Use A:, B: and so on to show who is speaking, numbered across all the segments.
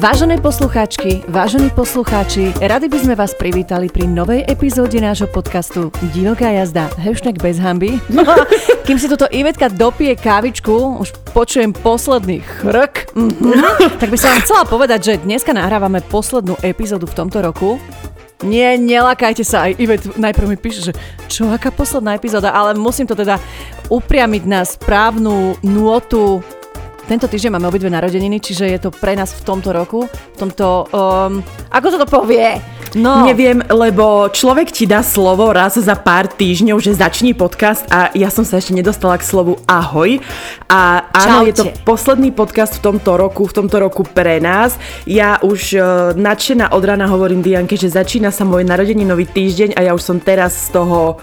A: Vážené poslucháčky, vážení poslucháči, radi by sme vás privítali pri novej epizóde nášho podcastu Divoká jazda, hashtag bez hamby. Kým si toto Ivetka dopije kávičku, už počujem posledný chrk, mm-hmm. tak by som vám chcela povedať, že dneska nahrávame poslednú epizódu v tomto roku. Nie, nelakajte sa, aj Ivet najprv mi píše, že čo, aká posledná epizóda, ale musím to teda upriamiť na správnu nôtu tento týždeň máme obidve narodeniny, čiže je to pre nás v tomto roku, v tomto... Um, ako to to povie?
B: No. Neviem, lebo človek ti dá slovo raz za pár týždňov, že začni podcast a ja som sa ešte nedostala k slovu ahoj. A áno, Čaute. je to posledný podcast v tomto roku, v tomto roku pre nás. Ja už uh, nadšená od rána hovorím Dianke, že začína sa môj narodeninový týždeň a ja už som teraz z toho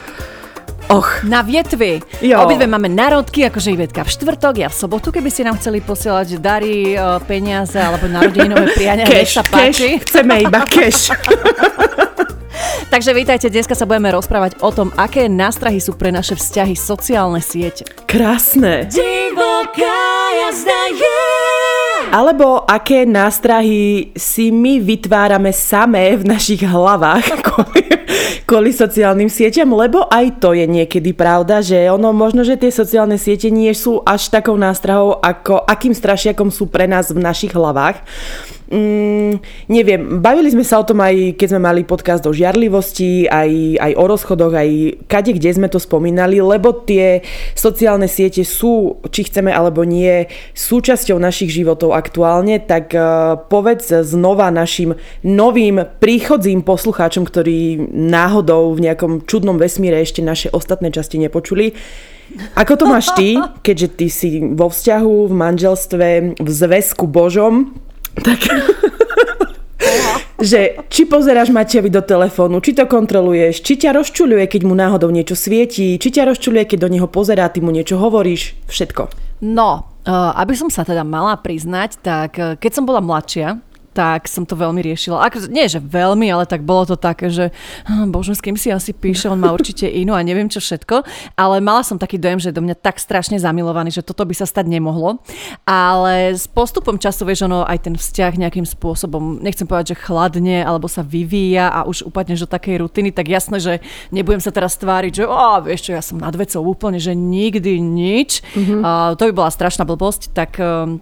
A: Och. Na vietvi. Jo. Obidve máme narodky, akože Ivetka v štvrtok, ja v sobotu, keby ste nám chceli posielať dary, peniaze alebo narodeninové priania, nech sa páči.
B: Cash. Chceme iba cash.
A: Takže vítajte, dneska sa budeme rozprávať o tom, aké nástrahy sú pre naše vzťahy sociálne siete.
B: Krásne. Divoká jazda je. Alebo aké nástrahy si my vytvárame samé v našich hlavách kvôli sociálnym sieťam, lebo aj to je niekedy pravda, že ono možno, že tie sociálne siete nie sú až takou nástrahou, ako akým strašiakom sú pre nás v našich hlavách. Mm, neviem, bavili sme sa o tom aj keď sme mali podcast o žiarlivosti, aj, aj o rozchodoch, aj kade, kde sme to spomínali, lebo tie sociálne siete sú, či chceme alebo nie, súčasťou našich životov aktuálne, tak uh, povedz znova našim novým príchodzím poslucháčom, ktorí náhodou v nejakom čudnom vesmíre ešte naše ostatné časti nepočuli. Ako to máš ty, keďže ty si vo vzťahu, v manželstve, v zväzku Božom, tak... že či pozeráš Matejovi do telefónu, či to kontroluješ, či ťa rozčuluje, keď mu náhodou niečo svietí, či ťa rozčuluje, keď do neho pozerá, ty mu niečo hovoríš, všetko.
A: No, uh, aby som sa teda mala priznať, tak uh, keď som bola mladšia, tak som to veľmi riešila. Ako, nie, že veľmi, ale tak bolo to také, že bože, s kým si asi píše, on má určite inú a neviem čo všetko. Ale mala som taký dojem, že do mňa tak strašne zamilovaný, že toto by sa stať nemohlo. Ale s postupom času, vieš, ono aj ten vzťah nejakým spôsobom, nechcem povedať, že chladne, alebo sa vyvíja a už upadneš do takej rutiny, tak jasné, že nebudem sa teraz tváriť, že oh, vieš čo, ja som nad vecou úplne, že nikdy nič. Mm-hmm. Uh, to by bola strašná blbosť, tak um,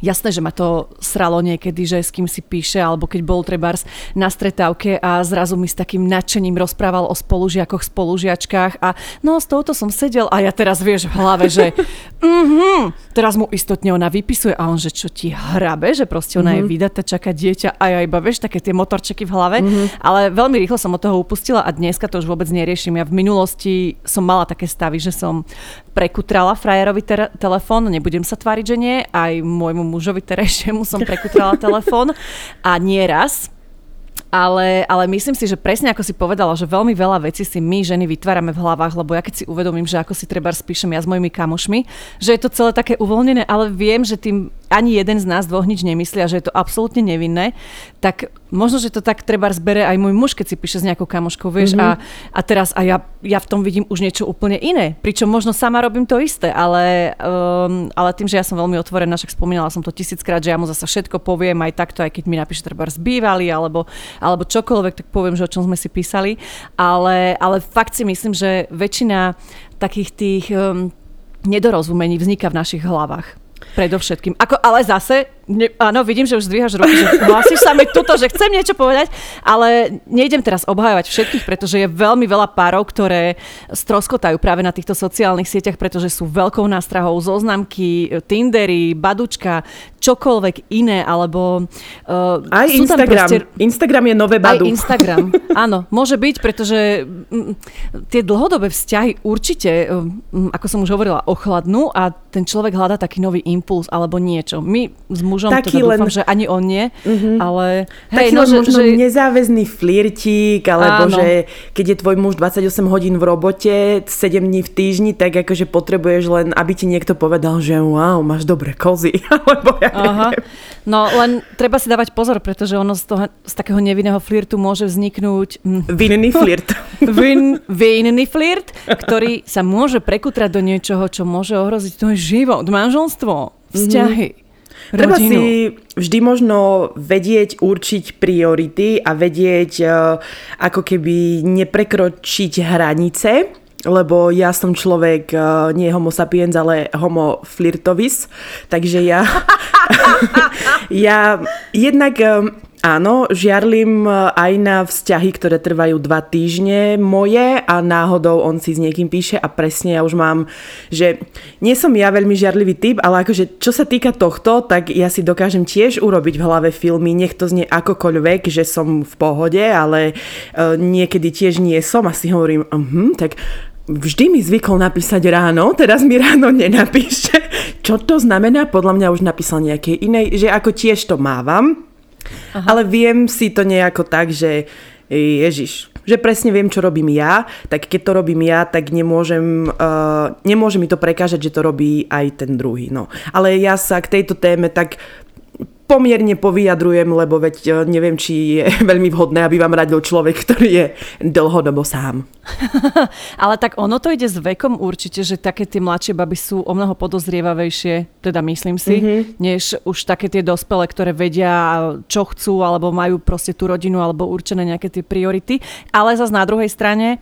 A: Jasné, že ma to sralo niekedy, že s kým si píše, alebo keď bol trebárs na stretávke a zrazu mi s takým nadšením rozprával o spolužiakoch, spolužiačkách a no s touto som sedel a ja teraz vieš v hlave, že mm-hmm, teraz mu istotne ona vypisuje a on, že čo ti hrabe, že proste ona mm-hmm. je mhm. vydatá, čaká dieťa a ja iba vieš také tie motorčeky v hlave, mm-hmm. ale veľmi rýchlo som od toho upustila a dneska to už vôbec neriešim. Ja v minulosti som mala také stavy, že som prekutrala frajerovi te- telefón, nebudem sa tváriť, že nie, aj môjmu mužovi terejšiemu som prekutrala telefón a nie raz. Ale, ale myslím si, že presne ako si povedala, že veľmi veľa vecí si my ženy vytvárame v hlavách, lebo ja keď si uvedomím, že ako si treba spíšem ja s mojimi kamošmi, že je to celé také uvoľnené, ale viem, že tým ani jeden z nás dvoch nič nemyslia, že je to absolútne nevinné, tak možno, že to tak treba zbere aj môj muž, keď si píše s nejakou kamoškou, vieš, mm-hmm. a, a teraz a ja, ja v tom vidím už niečo úplne iné. Pričom možno sama robím to isté, ale, um, ale tým, že ja som veľmi otvorená, však spomínala som to tisíckrát, že ja mu zase všetko poviem aj takto, aj keď mi napíše treba zbývali, alebo, alebo čokoľvek, tak poviem, že o čom sme si písali. Ale, ale fakt si myslím, že väčšina takých tých um, nedorozumení vzniká v našich hlavách. Predovšetkým. Ako, ale zase Ne, áno, vidím, že už zdvíhaš ruky, že hlasíš sa mi tuto, že chcem niečo povedať, ale nejdem teraz obhajovať všetkých, pretože je veľmi veľa párov, ktoré stroskotajú práve na týchto sociálnych sieťach, pretože sú veľkou nástrahou zoznamky, Tindery, Badučka, čokoľvek iné, alebo...
B: Uh, aj Instagram. Proste, Instagram je nové Badu.
A: Aj Instagram, áno, môže byť, pretože m, tie dlhodobé vzťahy určite, m, ako som už hovorila, ochladnú a ten človek hľadá taký nový impuls alebo niečo. My s mužom mužom, taký teda len... dúfam, že ani on nie, mm-hmm. ale...
B: Hej, taký no, len že, možno že... nezáväzný flirtík, alebo Áno. že keď je tvoj muž 28 hodín v robote, 7 dní v týždni, tak akože potrebuješ len, aby ti niekto povedal, že wow, máš dobré kozy, alebo ja Aha.
A: No len treba si dávať pozor, pretože ono z, toho, z takého nevinného flirtu môže vzniknúť...
B: Mm, vinný flirt.
A: Vin, vinný flirt, ktorý sa môže prekutrať do niečoho, čo môže ohroziť tvoj život, manželstvo, vzťahy. Mm-hmm. Rodinu.
B: Treba si vždy možno vedieť určiť priority a vedieť uh, ako keby neprekročiť hranice, lebo ja som človek uh, nie homo sapiens, ale homo flirtovis, takže ja ja jednak um, Áno, žiarlim e, aj na vzťahy, ktoré trvajú dva týždne moje a náhodou on si s niekým píše a presne ja už mám, že nie som ja veľmi žiarlivý typ, ale akože čo sa týka tohto, tak ja si dokážem tiež urobiť v hlave filmy, nech to znie akokoľvek, že som v pohode, ale uh, niekedy tiež nie som a si hovorím, uh-huh, tak vždy mi zvykol napísať ráno, teraz mi ráno nenapíše. Čo to znamená? Podľa mňa už napísal nejakej inej, že ako tiež to mávam, Ale viem si to nejako tak, že Ježiš, že presne viem, čo robím ja, tak keď to robím ja, tak nemôžem, uh, nemôže mi to prekážať, že to robí aj ten druhý. No. Ale ja sa k tejto téme tak pomierne povyjadrujem, lebo veď e, neviem, či je veľmi vhodné, aby vám radil človek, ktorý je dlhodobo sám.
A: Ale tak ono to ide s vekom určite, že také tie mladšie baby sú o mnoho podozrievavejšie, teda myslím si, mm-hmm. než už také tie dospelé, ktoré vedia, čo chcú, alebo majú proste tú rodinu, alebo určené nejaké tie priority. Ale zase na druhej strane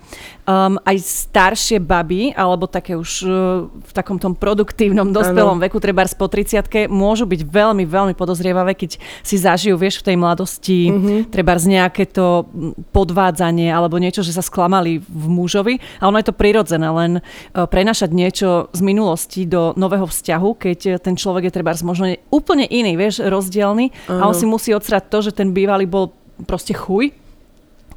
A: um, aj staršie baby, alebo také už uh, v takom tom produktívnom dospelom ano. veku, treba po 30 môžu byť veľmi, veľmi podozrievavé keď si zažijú, vieš, v tej mladosti, mm-hmm. treba z nejaké to podvádzanie alebo niečo, že sa sklamali v mužovi. A ono je to prirodzené, len e, prenašať niečo z minulosti do nového vzťahu, keď ten človek je treba možno úplne iný, vieš, rozdielny uh-huh. a on si musí odsrať to, že ten bývalý bol proste chuj,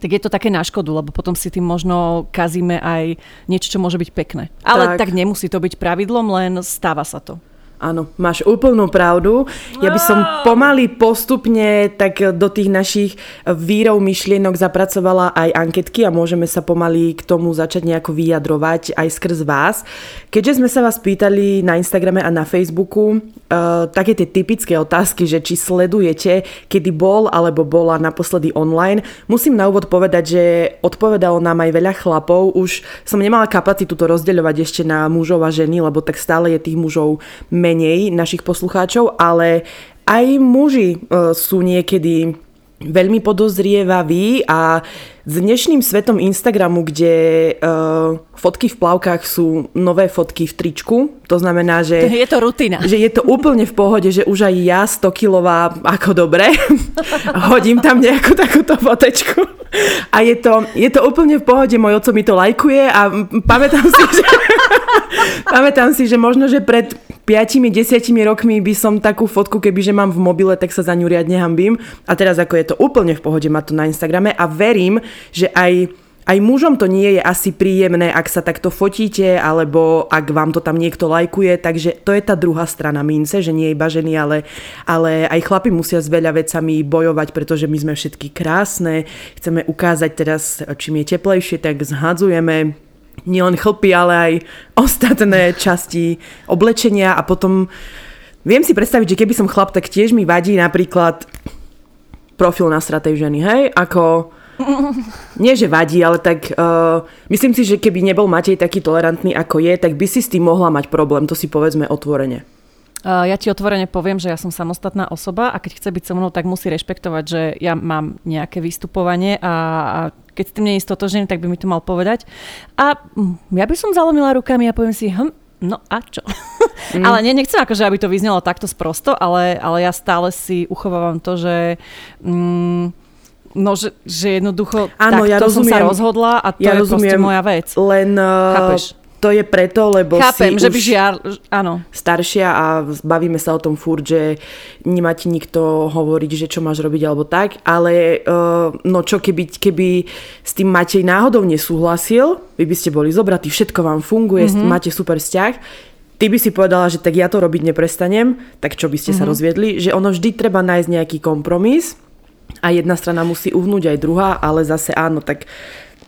A: tak je to také na škodu, lebo potom si tým možno kazíme aj niečo, čo môže byť pekné. Ale tak, tak nemusí to byť pravidlom, len stáva sa to.
B: Áno, máš úplnú pravdu. Ja by som pomaly postupne tak do tých našich vírov myšlienok zapracovala aj anketky a môžeme sa pomaly k tomu začať nejako vyjadrovať aj skrz vás. Keďže sme sa vás pýtali na Instagrame a na Facebooku uh, také tie typické otázky, že či sledujete, kedy bol alebo bola naposledy online, musím na úvod povedať, že odpovedalo nám aj veľa chlapov. Už som nemala kapacitu to rozdeľovať ešte na mužov a ženy, lebo tak stále je tých mužov menej menej našich poslucháčov, ale aj muži uh, sú niekedy veľmi podozrievaví a s dnešným svetom Instagramu, kde uh, fotky v plavkách sú nové fotky v tričku, to znamená, že...
A: Je to rutina.
B: Že je to úplne v pohode, že už aj ja 100 kilová, ako dobre, hodím tam nejakú takúto fotečku. A je to, je to úplne v pohode, môj oco mi to lajkuje a pamätám si, že, pamätám si, že možno, že pred 5-10 rokmi by som takú fotku, keby že mám v mobile, tak sa za ňu riadne hambím. A teraz ako je to úplne v pohode, má to na Instagrame a verím, že aj aj mužom to nie je asi príjemné, ak sa takto fotíte, alebo ak vám to tam niekto lajkuje, takže to je tá druhá strana mince, že nie iba ženy, ale, ale aj chlapi musia s veľa vecami bojovať, pretože my sme všetky krásne, chceme ukázať teraz, čím je teplejšie, tak zhadzujeme nielen chlpy, ale aj ostatné časti oblečenia. A potom viem si predstaviť, že keby som chlap, tak tiež mi vadí napríklad profil nasratej ženy, hej, ako nie, že vadí, ale tak uh, myslím si, že keby nebol Matej taký tolerantný ako je, tak by si s tým mohla mať problém, to si povedzme otvorene.
A: Uh, ja ti otvorene poviem, že ja som samostatná osoba a keď chce byť so mnou, tak musí rešpektovať, že ja mám nejaké vystupovanie a, a keď s tým nie je stotožený, tak by mi to mal povedať. A hm, ja by som zalomila rukami a poviem si, hm, no a čo? Mm. ale nie, nechcem akože, aby to vyznelo takto sprosto, ale, ale ja stále si uchovávam to, že... Mm, No, že, že jednoducho Áno, takto ja rozumiem, som sa rozhodla a to ja je rozumiem, proste moja vec.
B: Len uh, Chápeš? to je preto, lebo
A: Chápem,
B: si
A: že by žiar, áno.
B: staršia a bavíme sa o tom furt, že nemá ti nikto hovoriť, že čo máš robiť alebo tak, ale uh, no čo keby, keby s tým Matej náhodou nesúhlasil, vy by ste boli zobratí, všetko vám funguje, mm-hmm. máte super vzťah, ty by si povedala, že tak ja to robiť neprestanem, tak čo by ste mm-hmm. sa mhm. rozviedli, že ono vždy treba nájsť nejaký kompromis a jedna strana musí uhnúť aj druhá, ale zase áno, tak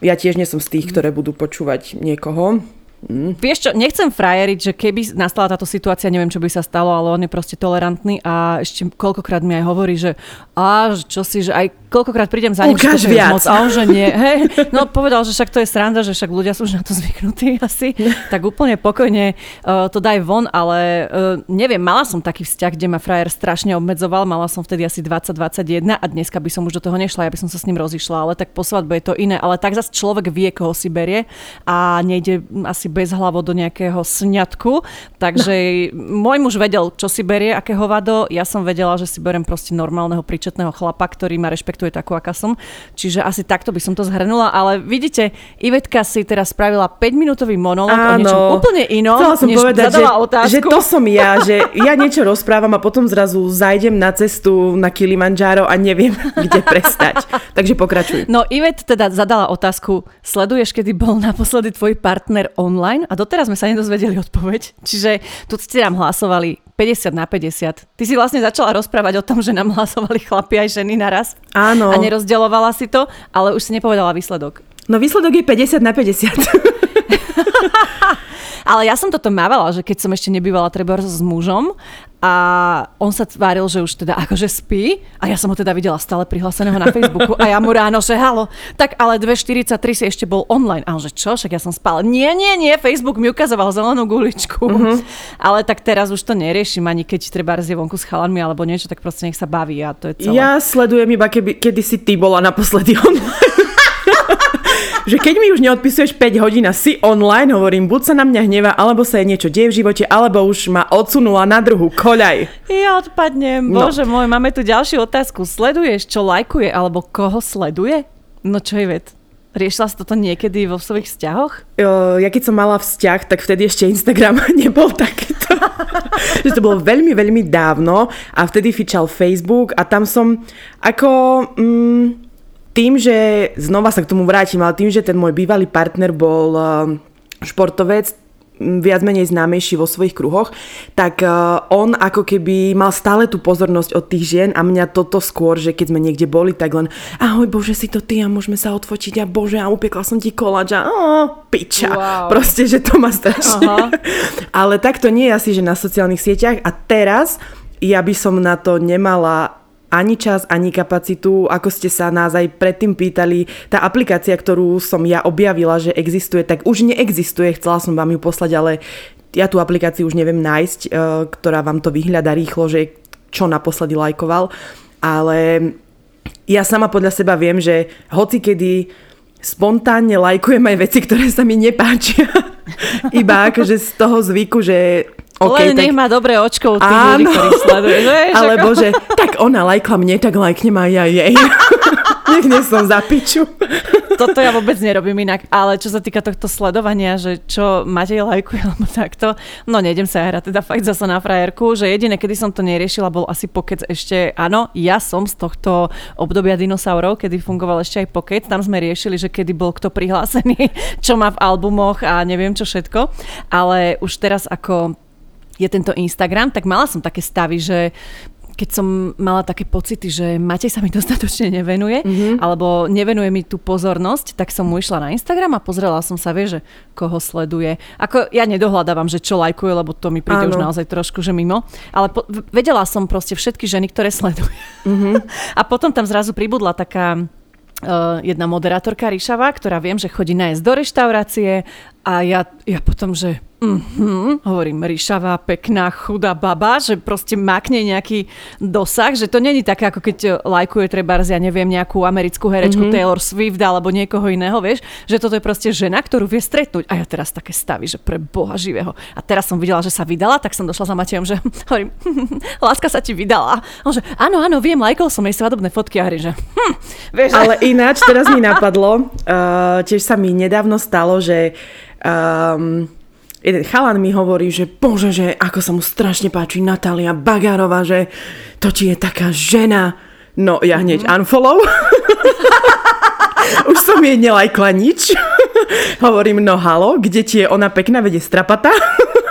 B: ja tiež nie som z tých, ktoré budú počúvať niekoho.
A: Mm. Vieš čo, nechcem frajeriť, že keby nastala táto situácia, neviem, čo by sa stalo, ale on je proste tolerantný a ešte koľkokrát mi aj hovorí, že a čo si, že aj koľkokrát prídem za ním,
B: Ukáž
A: že
B: viac.
A: moc. A on, že nie. Hej, no povedal, že však to je sranda, že však ľudia sú už na to zvyknutí asi. tak úplne pokojne uh, to daj von, ale uh, neviem, mala som taký vzťah, kde ma frajer strašne obmedzoval, mala som vtedy asi 20-21 a dneska by som už do toho nešla, ja by som sa s ním rozišla, ale tak po svadbe je to iné. Ale tak zase človek vie, koho si berie a nejde asi bez hlavo do nejakého sňatku. Takže no. môj muž vedel, čo si berie, aké hovado. Ja som vedela, že si berem proste normálneho príčetného chlapa, ktorý ma rešpektuje takú, aká som. Čiže asi takto by som to zhrnula. Ale vidíte, Ivetka si teraz spravila 5-minútový monológ o niečom úplne inom,
B: Chcela som
A: než
B: povedať, že,
A: otázku.
B: že to som ja, že ja niečo rozprávam a potom zrazu zajdem na cestu na Kilimanjaro a neviem, kde prestať. Takže pokračuj.
A: No Ivet teda zadala otázku, sleduješ, kedy bol naposledy tvoj partner online? A doteraz sme sa nedozvedeli odpoveď. Čiže tu ste nám hlasovali 50 na 50. Ty si vlastne začala rozprávať o tom, že nám hlasovali chlapi aj ženy naraz.
B: Áno.
A: A nerozdeľovala si to, ale už si nepovedala výsledok.
B: No výsledok je 50 na 50.
A: Ale ja som toto mávala, že keď som ešte nebývala treba s mužom a on sa tváril, že už teda akože spí a ja som ho teda videla stále prihláseného na Facebooku a ja mu ráno, že halo, tak ale 2.43 si ešte bol online. A on že čo, však ja som spala. Nie, nie, nie, Facebook mi ukazoval zelenú guličku. Uh-huh. Ale tak teraz už to neriešim ani keď treba je vonku s chalanmi alebo niečo, tak proste nech sa baví a to je celé.
B: Ja sledujem iba, keby, kedy si ty bola naposledy online. že keď mi už neodpisuješ 5 hodín a si online, hovorím, buď sa na mňa hneva, alebo sa jej niečo deje v živote, alebo už ma odsunula na druhú koľaj.
A: Ja odpadnem,
B: No.
A: bože môj, máme tu ďalšiu otázku. Sleduješ, čo lajkuje, alebo koho sleduje? No čo je ved? Riešila si toto niekedy vo svojich vzťahoch?
B: Ja keď som mala vzťah, tak vtedy ešte Instagram nebol takýto. že to bolo veľmi, veľmi dávno a vtedy fičal Facebook a tam som ako... Mm, tým, že znova sa k tomu vrátim, ale tým, že ten môj bývalý partner bol eh, športovec, viac menej známejší vo svojich kruhoch, tak uh, on ako keby mal stále tú pozornosť od tých žien a mňa toto skôr, že keď sme niekde boli, tak len ahoj bože si to ty a môžeme sa odfočiť a bože a upiekla som ti koláč a oh, piča.
A: Wow.
B: Proste, že to má strašne.
A: Aha.
B: Ale takto nie je asi, že na sociálnych sieťach a teraz ja by som na to nemala ani čas, ani kapacitu, ako ste sa nás aj predtým pýtali, tá aplikácia, ktorú som ja objavila, že existuje, tak už neexistuje, chcela som vám ju poslať, ale ja tú aplikáciu už neviem nájsť, eh, ktorá vám to vyhľada rýchlo, že čo naposledy lajkoval, ale ja sama podľa seba viem, že hoci kedy spontánne lajkujem aj veci, ktoré sa mi nepáčia. Iba akože z toho zvyku, že
A: Okay, Len
B: tak...
A: nech má dobré očko od tých ľudí, ktorých sleduje.
B: Alebo že tak ona lajkla mne, tak lajknem aj ja jej. Nech nie som za piču.
A: Toto ja vôbec nerobím inak, ale čo sa týka tohto sledovania, že čo Matej lajkuje alebo takto, no nejdem sa hrať teda fakt zase na frajerku, že jediné, kedy som to neriešila, bol asi pokec ešte, áno, ja som z tohto obdobia dinosaurov, kedy fungoval ešte aj pokec, tam sme riešili, že kedy bol kto prihlásený, čo má v albumoch a neviem čo všetko, ale už teraz ako je tento Instagram, tak mala som také stavy, že keď som mala také pocity, že Matej sa mi dostatočne nevenuje, mm-hmm. alebo nevenuje mi tú pozornosť, tak som mu išla na Instagram a pozrela som sa, vie, že koho sleduje. Ako ja nedohľadávam, že čo lajkuje, lebo to mi príde
B: Áno.
A: už naozaj trošku, že mimo. Ale po, vedela som proste všetky ženy, ktoré sleduje. Mm-hmm. a potom tam zrazu pribudla taká uh, jedna moderátorka Ríšava, ktorá viem, že chodí nájsť do reštaurácie a ja, ja potom, že mm-hmm, hovorím, ríšavá, pekná, chudá baba, že proste makne nejaký dosah, že to není také, ako keď eh, lajkuje trebárs, ja neviem, nejakú americkú herečku mm-hmm. Taylor Swift alebo niekoho iného, vieš, že toto je proste žena, ktorú vie stretnúť. A ja teraz také stavy, že pre boha živého. A teraz som videla, že sa vydala, tak som došla za Matejom, že hovorím, láska sa ti vydala. A On že áno, áno, viem, lajkol som jej svadobné fotky a hovorím, že hm, vieš,
B: Ale ináč, teraz mi napadlo, uh, tiež sa mi nedávno stalo, že um, jeden chalan mi hovorí, že bože, že ako sa mu strašne páči Natália Bagárová, že to ti je taká žena. No ja hneď mm-hmm. unfollow. Už som jej nelajkla nič. Hovorím, no halo, kde ti je ona pekná, vedie strapata.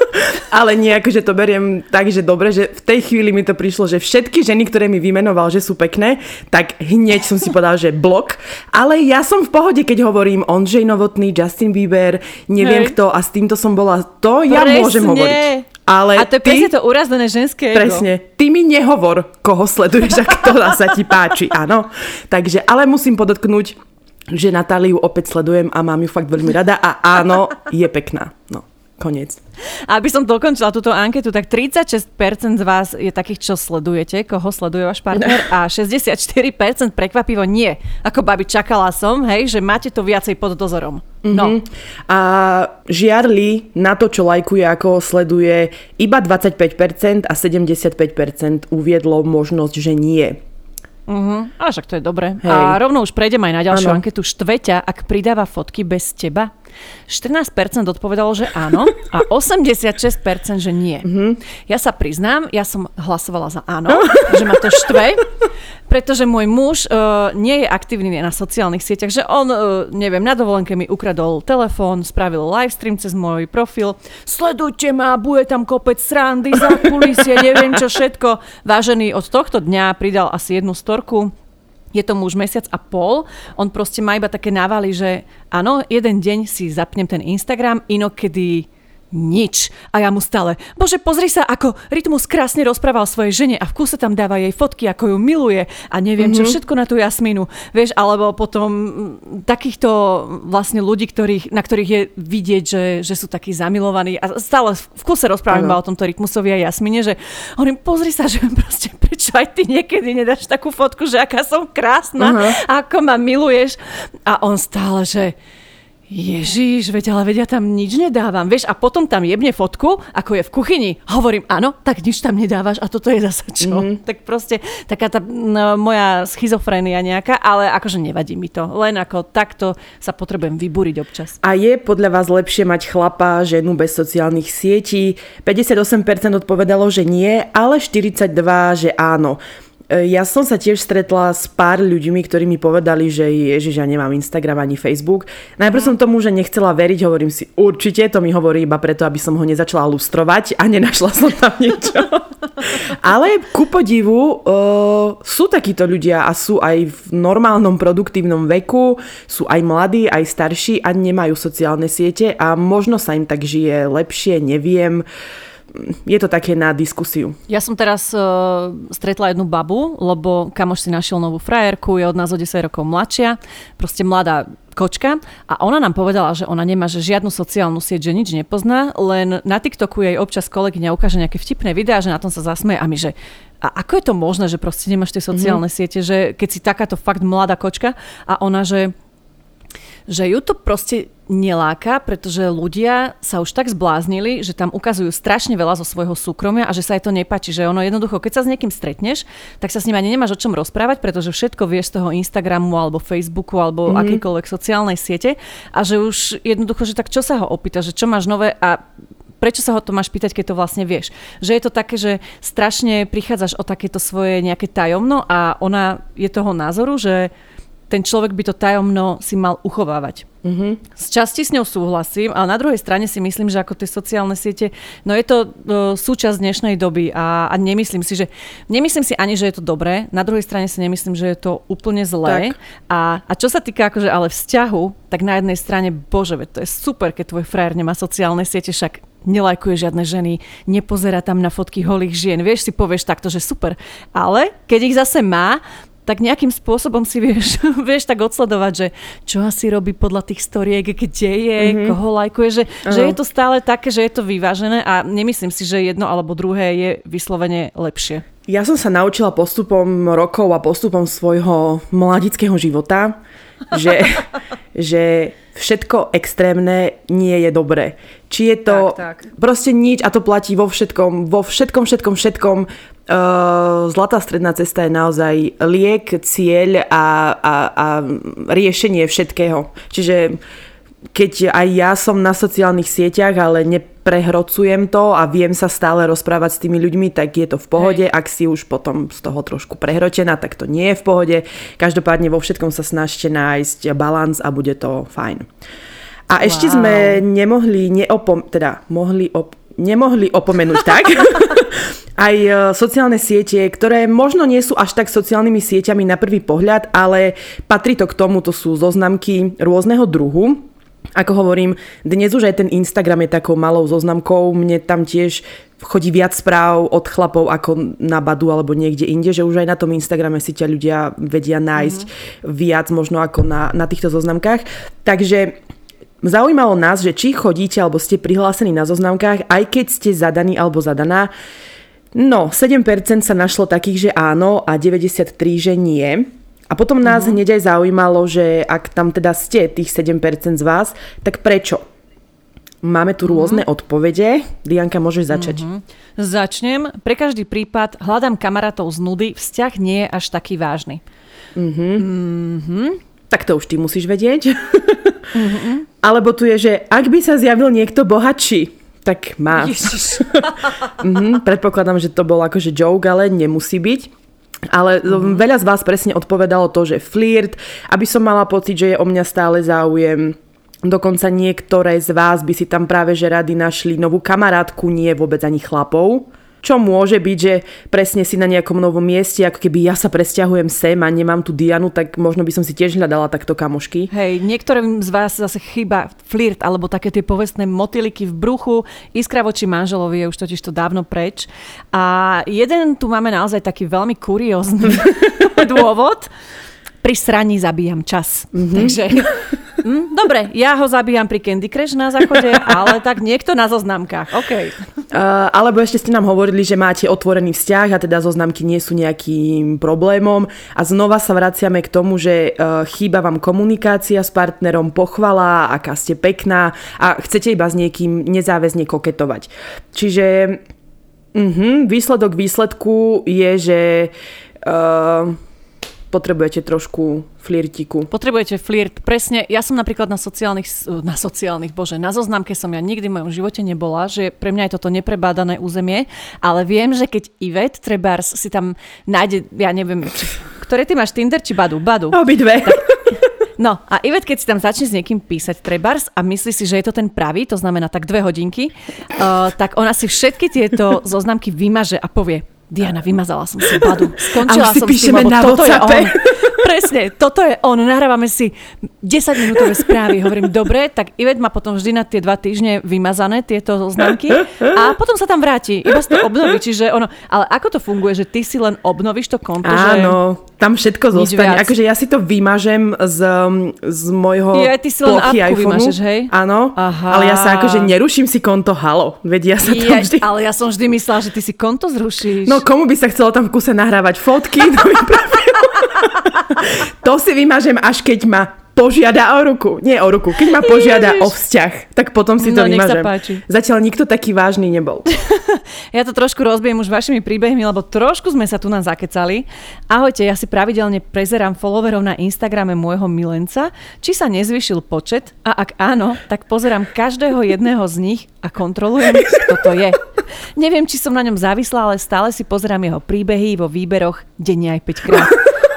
B: Ale nie, akože to beriem tak, že dobre, že v tej chvíli mi to prišlo, že všetky ženy, ktoré mi vymenoval, že sú pekné, tak hneď som si povedal, že blok. Ale ja som v pohode, keď hovorím Ondřej Novotný, Justin Bieber, neviem
A: Hej.
B: kto a s týmto som bola, to ja
A: Presne.
B: môžem hovoriť. Ale
A: a to je presne to urazdené ženské
B: ego. Presne. Ty mi nehovor, koho sleduješ a ktorá sa ti páči, áno. Takže, ale musím podotknúť, že Natáliu opäť sledujem a mám ju fakt veľmi rada a áno, je pekná. No. Koniec.
A: Aby som dokončila túto anketu, tak 36% z vás je takých, čo sledujete, koho sleduje váš partner a 64% prekvapivo nie. Ako babi, čakala som, hej, že máte to viacej pod dozorom. No. Mm-hmm.
B: A žiarli na to, čo lajkuje, ako sleduje, iba 25% a 75% uviedlo možnosť, že nie.
A: Uh-huh. A však to je dobre. Hej. A rovno už prejdem aj na ďalšiu ano. anketu. Štveťa, ak pridáva fotky bez teba? 14% odpovedalo, že áno a 86% že nie. Mm-hmm. Ja sa priznám, ja som hlasovala za áno, že ma to štve, pretože môj muž uh, nie je aktívny na sociálnych sieťach, že on, uh, neviem, na dovolenke mi ukradol telefón, spravil livestream cez môj profil, sledujte ma, bude tam kopec srandy, za kulisie, neviem čo všetko. Vážený od tohto dňa pridal asi jednu storku, je tomu už mesiac a pol, on proste má iba také návaly, že áno, jeden deň si zapnem ten Instagram, inokedy nič. A ja mu stále, bože, pozri sa, ako Rytmus krásne rozprával svojej žene a v kuse tam dáva jej fotky, ako ju miluje a neviem, mm-hmm. čo mhm. všetko na tú Jasmínu. Vieš, alebo potom takýchto vlastne ľudí, ktorých, na ktorých je vidieť, že, že sú takí zamilovaní a stále v kuse rozprávam o tomto Rytmusovi a Jasmine, že hovorím, pozri sa, že proste prečo aj ty niekedy nedáš takú fotku, že aká som krásna, uh-huh. ako ma miluješ. A on stále, že Ježiš, veď ale vedia tam nič nedávam, vieš, a potom tam jebne fotku, ako je v kuchyni. Hovorím, áno, tak nič tam nedávaš a toto je zase čo. Mm-hmm. Tak proste taká tá no, moja schizofrénia nejaká, ale akože nevadí mi to. Len ako takto sa potrebujem vybúriť občas.
B: A je podľa vás lepšie mať chlapa, ženu bez sociálnych sietí? 58% odpovedalo, že nie, ale 42, že áno. E, ja som sa tiež stretla s pár ľuďmi, ktorí mi povedali, že ježiš, ja nemám Instagram ani Facebook. Najprv som tomu, že nechcela veriť, hovorím si, určite to mi hovorí iba preto, aby som ho nezačala lustrovať a nenašla som tam niečo. Ale ku podivu uh, sú takíto ľudia a sú aj v normálnom produktívnom veku, sú aj mladí, aj starší a nemajú sociálne siete a možno sa im tak žije lepšie, neviem. Uh, je to také na diskusiu.
A: Ja som teraz uh, stretla jednu babu, lebo kamoš si našiel novú frajerku, je od nás o 10 rokov mladšia, proste mladá kočka a ona nám povedala, že ona nemá že žiadnu sociálnu sieť, že nič nepozná, len na TikToku jej občas kolegyňa ukáže nejaké vtipné videá, že na tom sa zasmeje a my, že a ako je to možné, že proste nemáš tie sociálne mm-hmm. siete, že keď si takáto fakt mladá kočka a ona, že že ju to proste neláka, pretože ľudia sa už tak zbláznili, že tam ukazujú strašne veľa zo svojho súkromia a že sa jej to nepáči, že ono jednoducho, keď sa s niekým stretneš, tak sa s ním ani nemáš o čom rozprávať, pretože všetko vieš z toho Instagramu alebo Facebooku alebo mm-hmm. akýkoľvek sociálnej siete a že už jednoducho, že tak čo sa ho opýta, že čo máš nové a prečo sa ho to máš pýtať, keď to vlastne vieš. Že je to také, že strašne prichádzaš o takéto svoje nejaké tajomno a ona je toho názoru, že ten človek by to tajomno si mal uchovávať. Mm-hmm. Z časti s ňou súhlasím, ale na druhej strane si myslím, že ako tie sociálne siete, no je to uh, súčasť dnešnej doby a, a nemyslím si, že nemyslím si ani, že je to dobré, na druhej strane si nemyslím, že je to úplne zlé. A, a čo sa týka akože ale vzťahu, tak na jednej strane, bože, to je super, keď tvoj frajer nemá sociálne siete, však nelajkuje žiadne ženy, nepozerá tam na fotky holých žien. Vieš, si povieš takto, že super. Ale keď ich zase má, tak nejakým spôsobom si vieš, vieš tak odsledovať, že čo asi robí podľa tých storiek, kde je, mm-hmm. koho lajkuje, že, uh-huh. že je to stále také, že je to vyvážené a nemyslím si, že jedno alebo druhé je vyslovene lepšie.
B: Ja som sa naučila postupom rokov a postupom svojho mladického života, že, že všetko extrémne nie je dobré. Či je to tak, tak. proste nič a to platí vo všetkom, vo všetkom, všetkom, všetkom zlatá stredná cesta je naozaj liek, cieľ a, a, a riešenie všetkého. Čiže keď aj ja som na sociálnych sieťach, ale neprehrocujem to a viem sa stále rozprávať s tými ľuďmi, tak je to v pohode. Hej. Ak si už potom z toho trošku prehročená, tak to nie je v pohode. Každopádne vo všetkom sa snažte nájsť balans a bude to fajn. A wow. ešte sme nemohli neopom... teda mohli op- nemohli opomenúť tak, aj e, sociálne siete, ktoré možno nie sú až tak sociálnymi sieťami na prvý pohľad, ale patrí to k tomu, to sú zoznamky rôzneho druhu. Ako hovorím, dnes už aj ten Instagram je takou malou zoznamkou, mne tam tiež chodí viac správ od chlapov ako na Badu alebo niekde inde, že už aj na tom Instagrame si ťa ľudia vedia nájsť mm-hmm. viac možno ako na, na týchto zoznamkách. Takže zaujímalo nás, že či chodíte alebo ste prihlásení na zoznamkách, aj keď ste zadaní alebo zadaná. No, 7% sa našlo takých, že áno a 93, že nie. A potom nás uh-huh. hneď aj zaujímalo, že ak tam teda ste tých 7% z vás, tak prečo? Máme tu rôzne uh-huh. odpovede. Dianka, môžeš začať. Uh-huh.
A: Začnem. Pre každý prípad hľadám kamarátov z nudy. Vzťah nie je až taký vážny. Uh-huh.
B: Uh-huh. Tak to už ty musíš vedieť. Uh-huh. Alebo tu je, že ak by sa zjavil niekto bohatší, tak má. uh-huh. Predpokladám, že to bol akože joke, ale nemusí byť. Ale mm-hmm. veľa z vás presne odpovedalo to, že flirt, aby som mala pocit, že je o mňa stále záujem. Dokonca niektoré z vás by si tam práve že rady našli novú kamarátku, nie vôbec ani chlapov. Čo môže byť, že presne si na nejakom novom mieste, ako keby ja sa presťahujem sem a nemám tu Dianu, tak možno by som si tiež hľadala takto kamošky.
A: Hej, niektorým z vás zase chýba flirt alebo také tie povestné motýliky v bruchu, iskra voči manželovi je už totiž to dávno preč. A jeden tu máme naozaj taký veľmi kuriózny dôvod. Pri sraní zabíjam čas. Mm-hmm. Takže Mm, dobre, ja ho zabíjam pri Candy Crush na záchode, ale tak niekto na zoznamkách. OK. Uh,
B: alebo ešte ste nám hovorili, že máte otvorený vzťah a teda zoznamky nie sú nejakým problémom. A znova sa vraciame k tomu, že uh, chýba vám komunikácia s partnerom, pochvala, aká ste pekná a chcete iba s niekým nezáväzne koketovať. Čiže uh-huh, výsledok výsledku je, že uh, potrebujete trošku flirtiku.
A: Potrebujete flirt, presne. Ja som napríklad na sociálnych, na sociálnych, bože, na zoznamke som ja nikdy v mojom živote nebola, že pre mňa je toto neprebádané územie, ale viem, že keď Ivet Trebars si tam nájde, ja neviem, či, ktoré ty máš, Tinder či Badu? Badu.
B: Obidve.
A: No a Ivet, keď si tam začne s niekým písať trebars a myslí si, že je to ten pravý, to znamená tak dve hodinky, uh, tak ona si všetky tieto zoznamky vymaže a povie, Diana, vymazala som si badu. Skončila som s tým, lebo toto WhatsAppe. je on. Presne, toto je on. Nahrávame si 10 minútové správy. Hovorím, dobre, tak Ivet má potom vždy na tie dva týždne vymazané tieto známky a potom sa tam vráti. Iba si to obnoví. Čiže ono, ale ako to funguje, že ty si len obnovíš to konto?
B: Áno, že tam všetko zostane. Viac. Akože ja si to vymažem z, z môjho
A: ja, ty si len apku vymažeš, hej?
B: Áno, Aha. ale ja sa akože neruším si konto, halo. Veď ja sa tam
A: vždy... Ale ja som vždy myslela, že ty si konto zrušíš.
B: No komu by sa chcelo tam v kuse nahrávať fotky? To si vymažem, až keď ma požiada o ruku. Nie o ruku, keď ma požiada Ježiš. o vzťah, tak potom si to no, vymažem. Zatiaľ nikto taký vážny nebol.
A: ja to trošku rozbijem už vašimi príbehmi, lebo trošku sme sa tu nám zakecali. Ahojte, ja si pravidelne prezerám followerov na Instagrame môjho milenca, či sa nezvyšil počet a ak áno, tak pozerám každého jedného z nich a kontrolujem, kto to je. Neviem, či som na ňom závislá, ale stále si pozerám jeho príbehy vo výberoch denne aj 5 krát.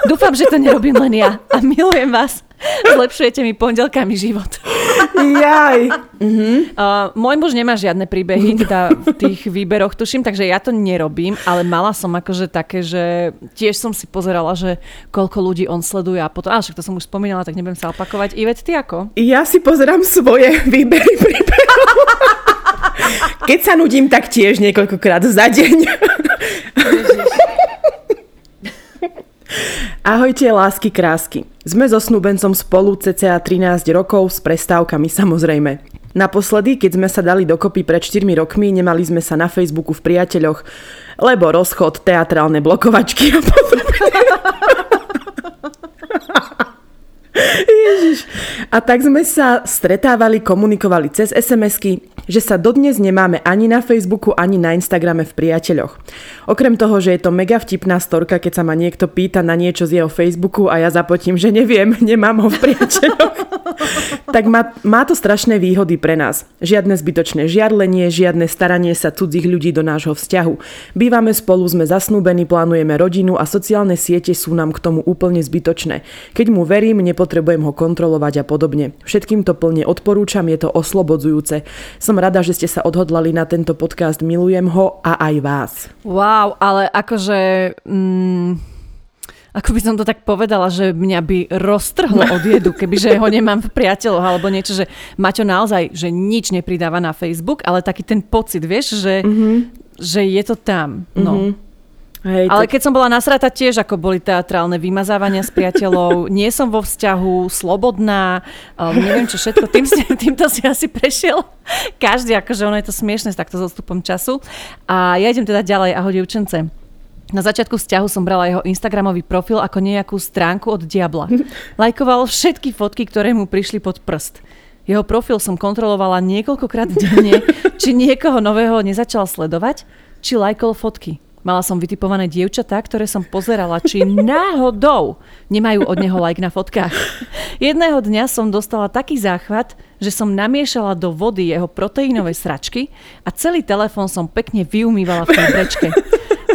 A: Dúfam, že to nerobím len ja a milujem vás. Zlepšujete mi pondelkami život.
B: Jaj. Uh-huh.
A: Uh, môj muž nemá žiadne príbehy teda v tých výberoch, tuším, takže ja to nerobím, ale mala som akože také, že tiež som si pozerala, že koľko ľudí on sleduje a potom, ale však to som už spomínala, tak nebudem sa opakovať. Ivet, ty ako?
B: Ja si pozerám svoje výbery príbehov. Keď sa nudím, tak tiež niekoľkokrát za deň. Ahojte, lásky krásky. Sme so snúbencom spolu cca 13 rokov s prestávkami samozrejme. Naposledy, keď sme sa dali dokopy pred 4 rokmi, nemali sme sa na Facebooku v priateľoch, lebo rozchod, teatrálne blokovačky a Ježiš. A tak sme sa stretávali, komunikovali cez SMS-ky, že sa dodnes nemáme ani na Facebooku, ani na Instagrame v priateľoch. Okrem toho, že je to mega vtipná storka, keď sa ma niekto pýta na niečo z jeho Facebooku a ja zapotím, že neviem, nemám ho v priateľoch. tak má, má to strašné výhody pre nás. Žiadne zbytočné žiarlenie, žiadne staranie sa cudzích ľudí do nášho vzťahu. Bývame spolu, sme zasnúbení, plánujeme rodinu a sociálne siete sú nám k tomu úplne zbytočné. Keď mu verím, nepotrebujem ho kontrolovať a podobne. Všetkým to plne odporúčam, je to oslobodzujúce. Som rada, že ste sa odhodlali na tento podcast. Milujem ho a aj vás.
A: Wow, ale akože... Mm, ako by som to tak povedala, že mňa by roztrhlo od jedu, kebyže ho nemám v priateľoch alebo niečo, že Maťo naozaj, že nič nepridáva na Facebook, ale taký ten pocit, vieš, že, mm-hmm. že je to tam. No. Mm-hmm. Hej, Ale tak... keď som bola nasrata tiež, ako boli teatrálne vymazávania s priateľov, nie som vo vzťahu, slobodná, um, neviem čo všetko, tým týmto si asi prešiel každý, akože ono je to smiešne s takto zostupom času. A ja idem teda ďalej, ahoj dievčence. Na začiatku vzťahu som brala jeho Instagramový profil ako nejakú stránku od diabla. Lajkoval všetky fotky, ktoré mu prišli pod prst. Jeho profil som kontrolovala niekoľkokrát denne, či niekoho nového nezačal sledovať, či lajkol fotky. Mala som vytipované dievčatá, ktoré som pozerala, či náhodou nemajú od neho like na fotkách. Jedného dňa som dostala taký záchvat, že som namiešala do vody jeho proteínové sračky a celý telefón som pekne vyumývala v tej brečke.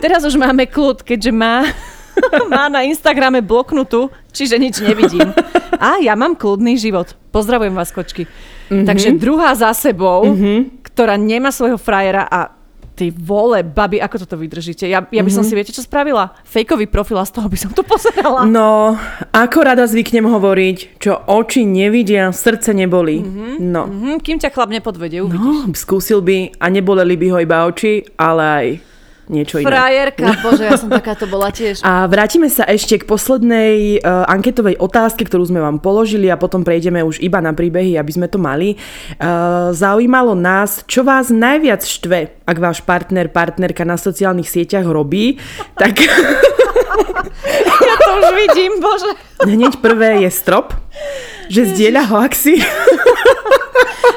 A: Teraz už máme kľud, keďže má, má na Instagrame bloknutú, čiže nič nevidím. A ja mám kľudný život. Pozdravujem vás, kočky. Mm-hmm. Takže druhá za sebou, mm-hmm. ktorá nemá svojho frajera a ty vole, babi, ako toto vydržíte? Ja, ja by som mm-hmm. si, viete čo spravila? Fejkový profil a z toho by som to pozerala.
B: No, ako rada zvyknem hovoriť, čo oči nevidia, srdce neboli. Mm-hmm. No.
A: Mm-hmm. Kým ťa chlap nepodvedie, uvidíš.
B: No, skúsil by a neboleli by ho iba oči, ale aj niečo
A: iné. Frajerka, bože, ja som takáto bola tiež.
B: A vrátime sa ešte k poslednej uh, anketovej otázke, ktorú sme vám položili a potom prejdeme už iba na príbehy, aby sme to mali. Uh, zaujímalo nás, čo vás najviac štve, ak váš partner, partnerka na sociálnych sieťach robí, tak...
A: ja to už vidím, bože.
B: Hneď prvé je strop, že zdieľa hoaxy.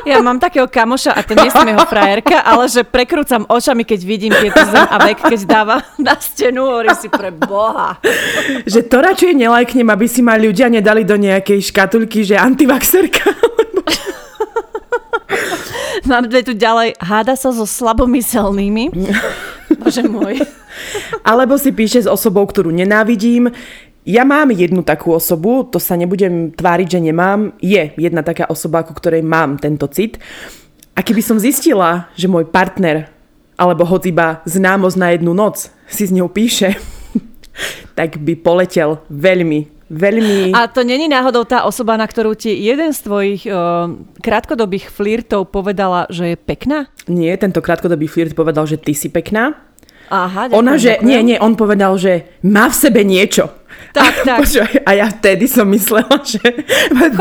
A: Ja mám takého kamoša, a to nie som jeho frajerka, ale že prekrúcam očami, keď vidím tieto zem a vek, keď dáva na stenu, hovorí si pre Boha.
B: Že to radšej nelajknem, aby si ma ľudia nedali do nejakej škatulky, že antivaxerka.
A: Mám tu ďalej, háda sa so slabomyselnými. Bože môj.
B: Alebo si píše s osobou, ktorú nenávidím. Ja mám jednu takú osobu, to sa nebudem tváriť, že nemám. Je jedna taká osoba, ako ktorej mám tento cit. A keby som zistila, že môj partner, alebo hoď iba známosť na jednu noc si s ňou píše, tak by poletel veľmi, veľmi...
A: A to není náhodou tá osoba, na ktorú ti jeden z tvojich uh, krátkodobých flirtov povedala, že je pekná?
B: Nie, tento krátkodobý flirt povedal, že ty si pekná.
A: Aha,
B: ďakujem, Ona, že, ďakujem. nie, nie, on povedal, že má v sebe niečo.
A: Tak, tak.
B: Počúvaj, a ja vtedy som myslela, že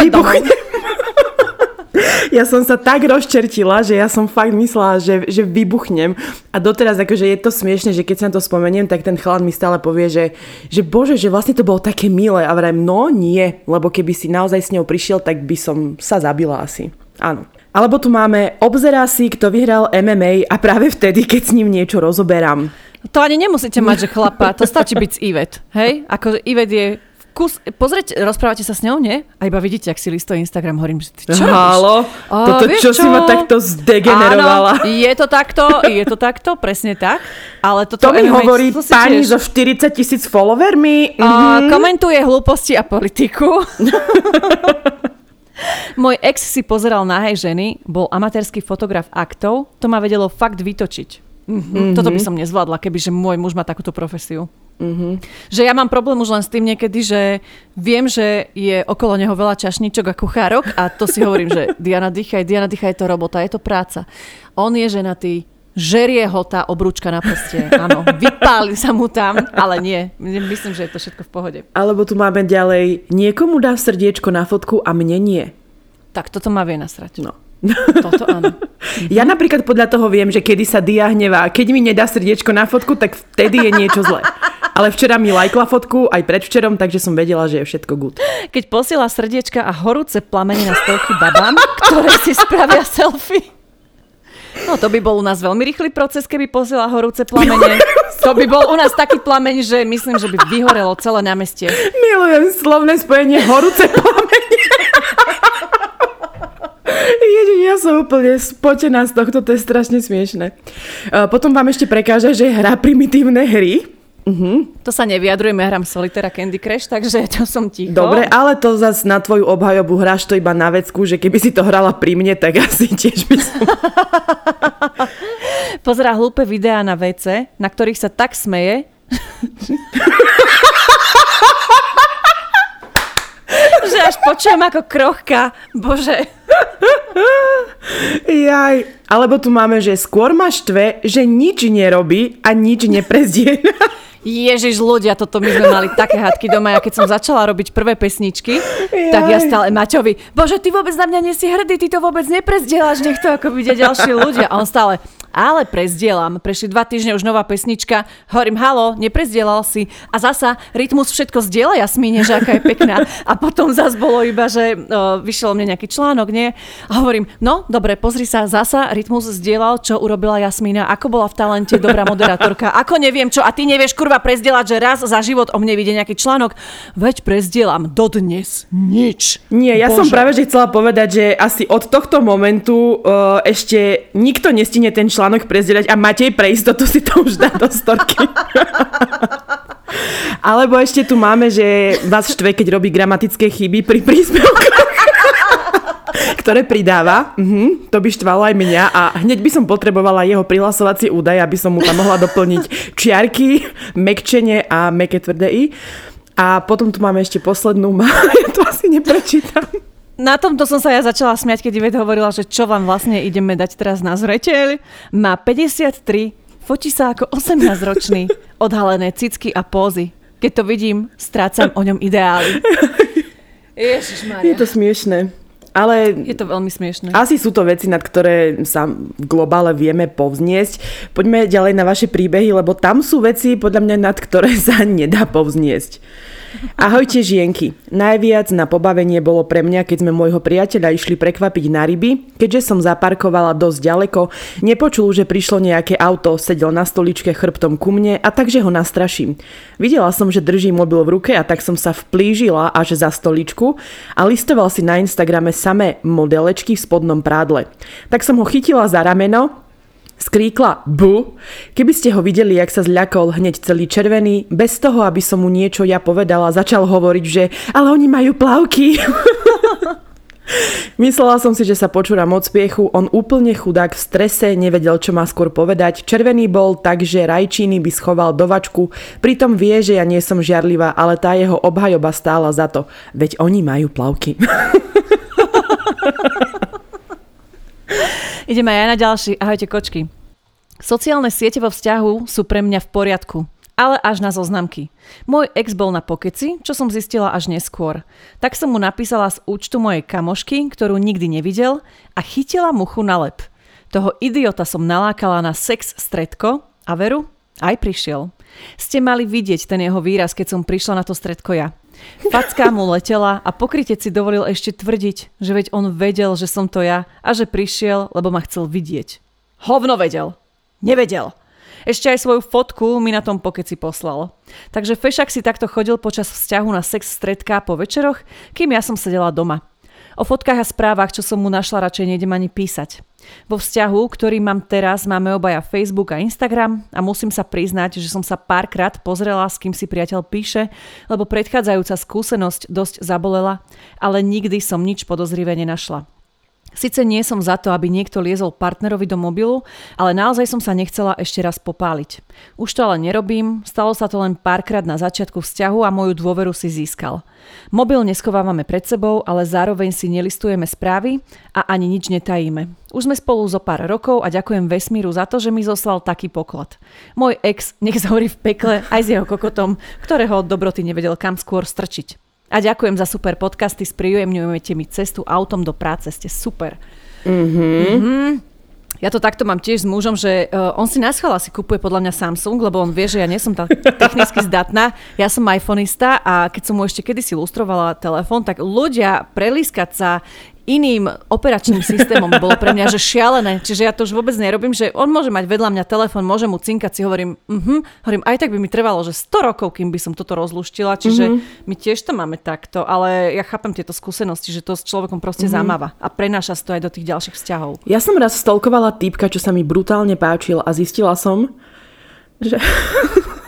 B: vybuchne. ja som sa tak rozčertila, že ja som fakt myslela, že, že vybuchnem. A doteraz akože je to smiešne, že keď sa na to spomeniem, tak ten chlad mi stále povie, že, že bože, že vlastne to bolo také milé. A vrajím, no nie, lebo keby si naozaj s ňou prišiel, tak by som sa zabila asi. Áno. Alebo tu máme obzerá si, kto vyhral MMA a práve vtedy, keď s ním niečo rozoberám.
A: To ani nemusíte mať, že chlapa, to stačí byť z Ivet, hej? Ako Ivet je kus, pozrieť, rozprávate sa s ňou, nie? A iba vidíte, ak si listuje Instagram, hovorím, že ty čo
B: Halo, toto čo, čo si ma takto zdegenerovala.
A: Áno, je to takto, je to takto, presne tak. Ale toto
B: to mi hovorí pani so 40 tisíc followermi.
A: Uh, mm-hmm. Komentuje hlúposti a politiku. Môj ex si pozeral nahé ženy, bol amatérsky fotograf aktov, to ma vedelo fakt vytočiť. Mm-hmm. Toto by som nezvládla, kebyže môj muž má takúto profesiu. Mm-hmm. Že ja mám problém už len s tým niekedy, že viem, že je okolo neho veľa čašníčok a kuchárok a to si hovorím, že Diana dýchaj, Diana dýchaj, je to robota, je to práca. On je ženatý, žerie ho tá obrúčka na prste. Áno, vypáli sa mu tam, ale nie. Myslím, že je to všetko v pohode.
B: Alebo tu máme ďalej, niekomu dá srdiečko na fotku a mne nie.
A: Tak toto ma vie nasrať.
B: No.
A: Toto áno.
B: Ja napríklad podľa toho viem, že kedy sa Dia hnevá. Keď mi nedá srdiečko na fotku, tak vtedy je niečo zlé. Ale včera mi lajkla fotku, aj predvčerom, takže som vedela, že je všetko good.
A: Keď posiela srdiečka a horúce plamene na stovky babám, ktoré si spravia selfie. No to by bol u nás veľmi rýchly proces, keby posiela horúce plamene. To by bol u nás taký plameň, že myslím, že by vyhorelo celé námestie.
B: Milujem slovné spojenie horúce plamene. Ježiš, ja som úplne spotená z tohto, to je strašne smiešne. Potom vám ešte prekáža, že hra primitívne hry.
A: Uh-huh. To sa nevyjadrujeme, hrám Solitera Candy Crush, takže to som ticho.
B: Dobre, ale to zase na tvoju obhajobu hráš to iba na vecku, že keby si to hrala pri mne, tak asi tiež by som...
A: Pozerá hlúpe videá na vece, na ktorých sa tak smeje. že až počujem ako krochka. Bože.
B: Jaj. Alebo tu máme, že skôr ma štve, že nič nerobí a nič neprezdiera.
A: Ježiš, ľudia, toto my sme mali také hádky doma. Ja keď som začala robiť prvé pesničky, Jaj. tak ja stále Maťovi, bože, ty vôbec na mňa nie si hrdý, ty to vôbec neprezdieláš, nech to ako vidia ďalší ľudia. A on stále, ale prezdielam. Prešli dva týždne už nová pesnička. Hovorím, halo, neprezdielal si. A zasa rytmus všetko zdieľa Jasmíne, že aká je pekná. A potom zas bolo iba, že uh, vyšiel mne nejaký článok, nie? A hovorím, no dobre, pozri sa, zasa rytmus zdieľal, čo urobila Jasmína, ako bola v talente dobrá moderátorka, ako neviem čo, a ty nevieš kurva prezdieľať, že raz za život o mne vidie nejaký článok. Veď prezdielam dodnes nič.
B: Nie, ja Bože. som práve že chcela povedať, že asi od tohto momentu uh, ešte nikto nestine ten článok článok prezdieľať a Matej pre istotu si to už dá do storky. Alebo ešte tu máme, že vás štve, keď robí gramatické chyby pri príspevkoch ktoré pridáva. Mhm, to by štvalo aj mňa a hneď by som potrebovala jeho prihlasovací údaj, aby som mu tam mohla doplniť čiarky, mekčenie a meké tvrdé i. A potom tu máme ešte poslednú, ja to asi neprečítam.
A: Na tomto som sa ja začala smiať, keď Ivet hovorila, že čo vám vlastne ideme dať teraz na zreteľ. Má 53, fotí sa ako 18-ročný, odhalené cicky a pózy. Keď to vidím, strácam o ňom ideály.
B: Ježišmaria. Je to smiešné. Ale
A: je to veľmi smiešné.
B: Asi sú to veci, nad ktoré sa v globále vieme povzniesť. Poďme ďalej na vaše príbehy, lebo tam sú veci, podľa mňa, nad ktoré sa nedá povzniesť. Ahojte žienky. Najviac na pobavenie bolo pre mňa, keď sme môjho priateľa išli prekvapiť na ryby. Keďže som zaparkovala dosť ďaleko, nepočul, že prišlo nejaké auto, sedel na stoličke chrbtom ku mne a takže ho nastraším. Videla som, že drží mobil v ruke a tak som sa vplížila až za stoličku a listoval si na Instagrame samé modelečky v spodnom prádle. Tak som ho chytila za rameno skríkla bu. Keby ste ho videli, jak sa zľakol hneď celý červený, bez toho, aby som mu niečo ja povedala, začal hovoriť, že ale oni majú plavky. Myslela som si, že sa počúram od spiechu, on úplne chudák v strese, nevedel, čo má skôr povedať. Červený bol tak, že rajčíny by schoval do vačku, pritom vie, že ja nie som žiarlivá, ale tá jeho obhajoba stála za to. Veď oni majú plavky.
A: Ideme aj na ďalší. Ahojte kočky. Sociálne siete vo vzťahu sú pre mňa v poriadku, ale až na zoznamky. Môj ex bol na pokeci, čo som zistila až neskôr. Tak som mu napísala z účtu mojej kamošky, ktorú nikdy nevidel a chytila muchu na lep. Toho idiota som nalákala na sex stredko a veru, aj prišiel. Ste mali vidieť ten jeho výraz, keď som prišla na to stredko ja. Facká mu letela a pokrytec si dovolil ešte tvrdiť, že veď on vedel, že som to ja a že prišiel, lebo ma chcel vidieť. Hovno vedel. Nevedel. Ešte aj svoju fotku mi na tom pokeci poslal. Takže Fešak si takto chodil počas vzťahu na sex stredká po večeroch, kým ja som sedela doma. O fotkách a správach, čo som mu našla, radšej nejdem ani písať. Vo vzťahu, ktorý mám teraz, máme obaja Facebook a Instagram a musím sa priznať, že som sa párkrát pozrela, s kým si priateľ píše, lebo predchádzajúca skúsenosť dosť zabolela, ale nikdy som nič podozrivé nenašla. Sice nie som za to, aby niekto liezol partnerovi do mobilu, ale naozaj som sa nechcela ešte raz popáliť. Už to ale nerobím, stalo sa to len párkrát na začiatku vzťahu a moju dôveru si získal. Mobil neschovávame pred sebou, ale zároveň si nelistujeme správy a ani nič netajíme. Už sme spolu zo pár rokov a ďakujem vesmíru za to, že mi zoslal taký poklad. Môj ex nech zhorí v pekle aj s jeho kokotom, ktorého od dobroty nevedel kam skôr strčiť. A ďakujem za super podcasty, spríjemňujete mi cestu autom do práce, ste super. Mm-hmm. Mm-hmm. Ja to takto mám tiež s mužom, že uh, on si na schvál asi kupuje podľa mňa Samsung, lebo on vie, že ja nie som tak technicky zdatná. Ja som iPhoneista a keď som mu ešte kedysi lustrovala telefón, tak ľudia prelískať sa iným operačným systémom bolo pre mňa že šialené. Čiže ja to už vôbec nerobím, že on môže mať vedľa mňa telefón, môže mu cinkať, si hovorím, uh-huh, hovorím, aj tak by mi trvalo, že 100 rokov, kým by som toto rozluštila, čiže uh-huh. my tiež to máme takto, ale ja chápem tieto skúsenosti, že to s človekom proste uh-huh. zamáva a prenáša to aj do tých ďalších vzťahov.
B: Ja som raz stolkovala týpka, čo sa mi brutálne páčil a zistila som, že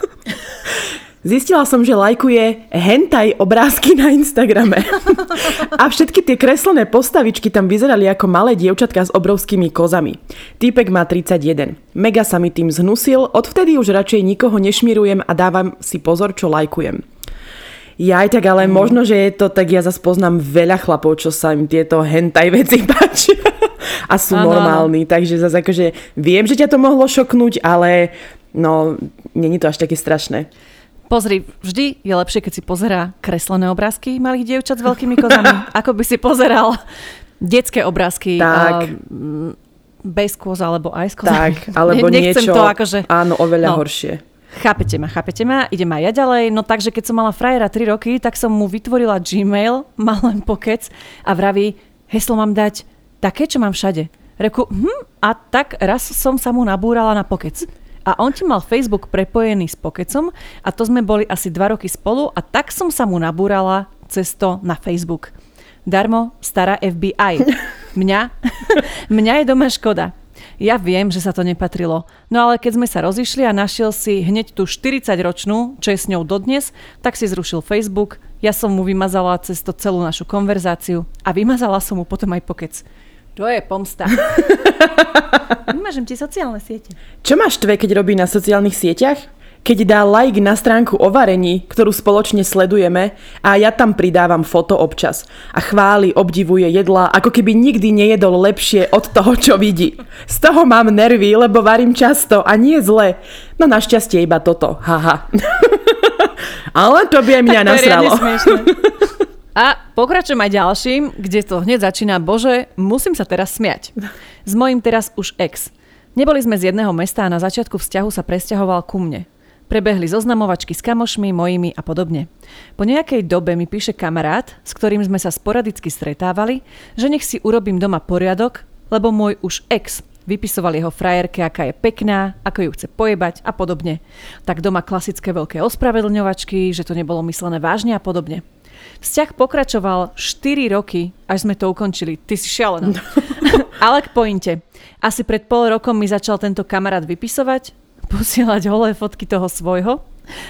B: Zistila som, že lajkuje hentai obrázky na Instagrame. A všetky tie kreslené postavičky tam vyzerali ako malé dievčatka s obrovskými kozami. Týpek má 31. Mega sa mi tým zhnusil, odvtedy už radšej nikoho nešmirujem a dávam si pozor, čo lajkujem. Ja aj tak, ale mm. možno, že je to tak, ja zase poznám veľa chlapov, čo sa im tieto hentaj veci páčia a sú ano, normálni, takže zase akože viem, že ťa to mohlo šoknúť, ale no, není to až také strašné.
A: Pozri, vždy je lepšie, keď si pozerá kreslené obrázky malých dievčat s veľkými kozami, ako by si pozeral detské obrázky. Tak. Uh, bez kôz alebo aj s kozami.
B: Tak, alebo ne, niečo, to akože... áno, oveľa no. horšie.
A: Chápete ma, chápete ma, idem aj ja ďalej. No takže keď som mala frajera 3 roky, tak som mu vytvorila Gmail, mal len pokec a vraví, heslo mám dať také, čo mám všade. Reku, hm, a tak raz som sa mu nabúrala na pokec. A on ti mal Facebook prepojený s Pokecom a to sme boli asi 2 roky spolu a tak som sa mu nabúrala cez to na Facebook. Darmo, stará FBI. Mňa, mňa je doma škoda. Ja viem, že sa to nepatrilo. No ale keď sme sa rozišli a našiel si hneď tú 40-ročnú, čo je s ňou dodnes, tak si zrušil Facebook, ja som mu vymazala cez to celú našu konverzáciu a vymazala som mu potom aj pokec. To je pomsta. Vymažem ti sociálne siete.
B: Čo máš tve, keď robí na sociálnych sieťach? keď dá like na stránku o varení, ktorú spoločne sledujeme a ja tam pridávam foto občas a chváli, obdivuje jedla, ako keby nikdy nejedol lepšie od toho, čo vidí. Z toho mám nervy, lebo varím často a nie zle. No našťastie iba toto, haha. Ale to by aj mňa nasralo.
A: A pokračujem aj ďalším, kde to hneď začína, bože, musím sa teraz smiať. S mojim teraz už ex. Neboli sme z jedného mesta a na začiatku vzťahu sa presťahoval ku mne. Prebehli zoznamovačky s kamošmi, mojimi a podobne. Po nejakej dobe mi píše kamarát, s ktorým sme sa sporadicky stretávali, že nech si urobím doma poriadok, lebo môj už ex vypisoval jeho frajerke, aká je pekná, ako ju chce pojebať a podobne. Tak doma klasické veľké ospravedlňovačky, že to nebolo myslené vážne a podobne. Vzťah pokračoval 4 roky, až sme to ukončili. Ty si šialená. Ale k pointe. Asi pred pol rokom mi začal tento kamarát vypisovať, posielať holé fotky toho svojho,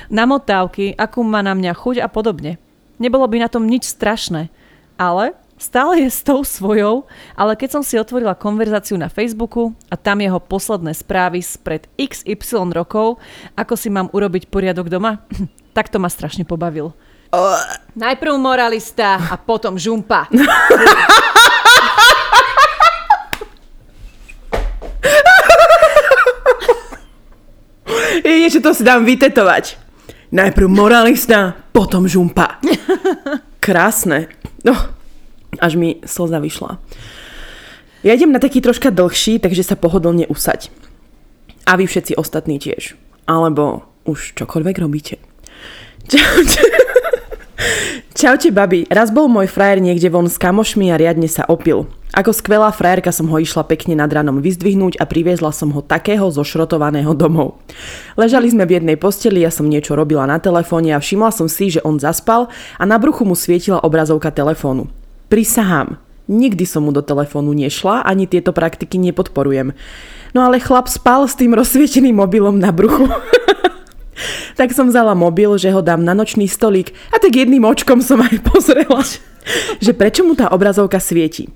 A: namotávky, akú má na mňa chuť a podobne. Nebolo by na tom nič strašné, ale stále je s tou svojou, ale keď som si otvorila konverzáciu na Facebooku a tam jeho posledné správy spred XY rokov, ako si mám urobiť poriadok doma, tak to ma strašne pobavil. Najprv moralista a potom žumpa.
B: Je, že to si dám vytetovať. Najprv moralista, potom žumpa. Krásne. No, až mi slza vyšla. Ja idem na taký troška dlhší, takže sa pohodlne usaď. A vy všetci ostatní tiež. Alebo už čokoľvek robíte. Čaute. Čaute, babi. Raz bol môj frajer niekde von s kamošmi a riadne sa opil. Ako skvelá frajerka som ho išla pekne nad ranom vyzdvihnúť a priviezla som ho takého zošrotovaného domov. Ležali sme v jednej posteli, ja som niečo robila na telefóne a všimla som si, že on zaspal a na bruchu mu svietila obrazovka telefónu. Prisahám, nikdy som mu do telefónu nešla, ani tieto praktiky nepodporujem. No ale chlap spal s tým rozsvieteným mobilom na bruchu. tak som vzala mobil, že ho dám na nočný stolík a tak jedným očkom som aj pozrela, že prečo mu tá obrazovka svieti.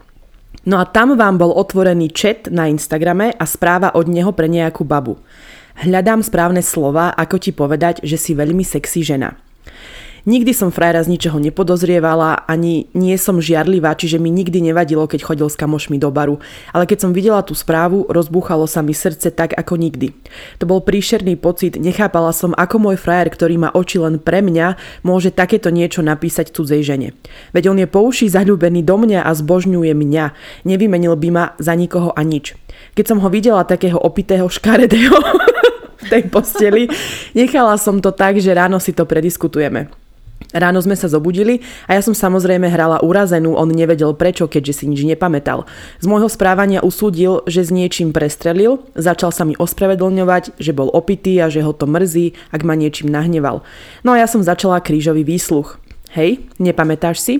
B: No a tam vám bol otvorený chat na Instagrame a správa od neho pre nejakú babu. Hľadám správne slova, ako ti povedať, že si veľmi sexy žena. Nikdy som frajera z ničoho nepodozrievala, ani nie som žiarlivá, čiže mi nikdy nevadilo, keď chodil s kamošmi do baru. Ale keď som videla tú správu, rozbúchalo sa mi srdce tak ako nikdy. To bol príšerný pocit, nechápala som, ako môj frajer, ktorý má oči len pre mňa, môže takéto niečo napísať cudzej žene. Veď on je po uši zahľúbený do mňa a zbožňuje mňa. Nevymenil by ma za nikoho a nič. Keď som ho videla takého opitého škaredého v tej posteli, nechala som to tak, že ráno si to prediskutujeme. Ráno sme sa zobudili a ja som samozrejme hrala urazenú, on nevedel prečo, keďže si nič nepamätal. Z môjho správania usúdil, že s niečím prestrelil, začal sa mi ospravedlňovať, že bol opitý a že ho to mrzí, ak ma niečím nahneval. No a ja som začala krížový výsluch. Hej, nepamätáš si?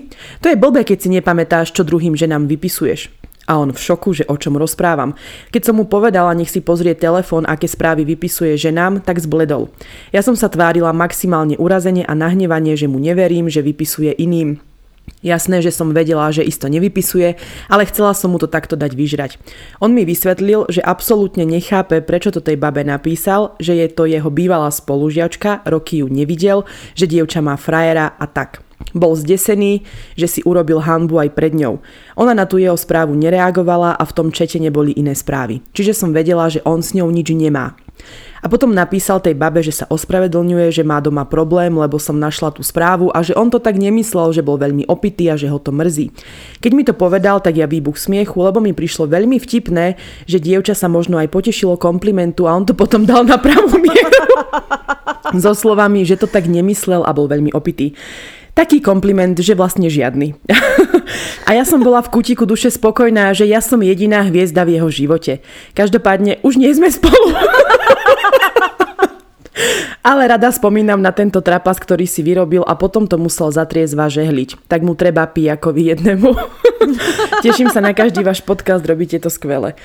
B: To je blbé, keď si nepamätáš, čo druhým ženám vypisuješ a on v šoku, že o čom rozprávam. Keď som mu povedala, nech si pozrie telefón, aké správy vypisuje ženám, tak zbledol. Ja som sa tvárila maximálne urazenie a nahnevanie, že mu neverím, že vypisuje iným. Jasné, že som vedela, že isto nevypisuje, ale chcela som mu to takto dať vyžrať. On mi vysvetlil, že absolútne nechápe, prečo to tej babe napísal, že je to jeho bývalá spolužiačka, roky ju nevidel, že dievča má frajera a tak. Bol zdesený, že si urobil hanbu aj pred ňou. Ona na tú jeho správu nereagovala a v tom čete neboli iné správy. Čiže som vedela, že on s ňou nič nemá. A potom napísal tej babe, že sa ospravedlňuje, že má doma problém, lebo som našla tú správu a že on to tak nemyslel, že bol veľmi opitý a že ho to mrzí. Keď mi to povedal, tak ja výbuch smiechu, lebo mi prišlo veľmi vtipné, že dievča sa možno aj potešilo komplimentu a on to potom dal na pravú mieru. so slovami, že to tak nemyslel a bol veľmi opitý. Taký kompliment, že vlastne žiadny. a ja som bola v kutiku duše spokojná, že ja som jediná hviezda v jeho živote. Každopádne už nie sme spolu. Ale rada spomínam na tento trapas, ktorý si vyrobil a potom to musel zatriezva žehliť. Tak mu treba pijakovi jednému. Teším sa na každý váš podcast, robíte to skvele.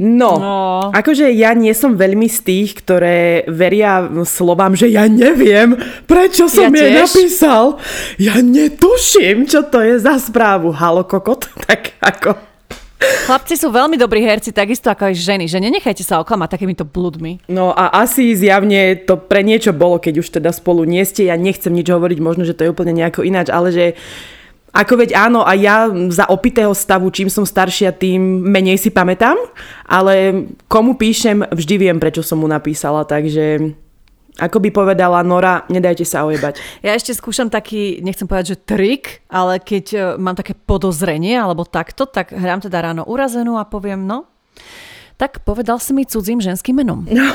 B: No, no, akože ja nie som veľmi z tých, ktoré veria slovám, že ja neviem, prečo som ja jej napísal. Ja netuším, čo to je za správu. Halo, kokot? Tak ako...
A: Chlapci sú veľmi dobrí herci, takisto ako aj ženy, že nenechajte sa oklamať takýmito bludmi.
B: No a asi zjavne to pre niečo bolo, keď už teda spolu nie ste. Ja nechcem nič hovoriť, možno, že to je úplne nejako ináč, ale že ako veď áno, a ja za opitého stavu, čím som staršia, tým menej si pamätám, ale komu píšem, vždy viem, prečo som mu napísala, takže ako by povedala Nora, nedajte sa ojebať.
A: Ja ešte skúšam taký, nechcem povedať, že trik, ale keď e, mám také podozrenie alebo takto, tak hrám teda ráno urazenú a poviem, no, tak povedal si mi cudzím ženským menom. No.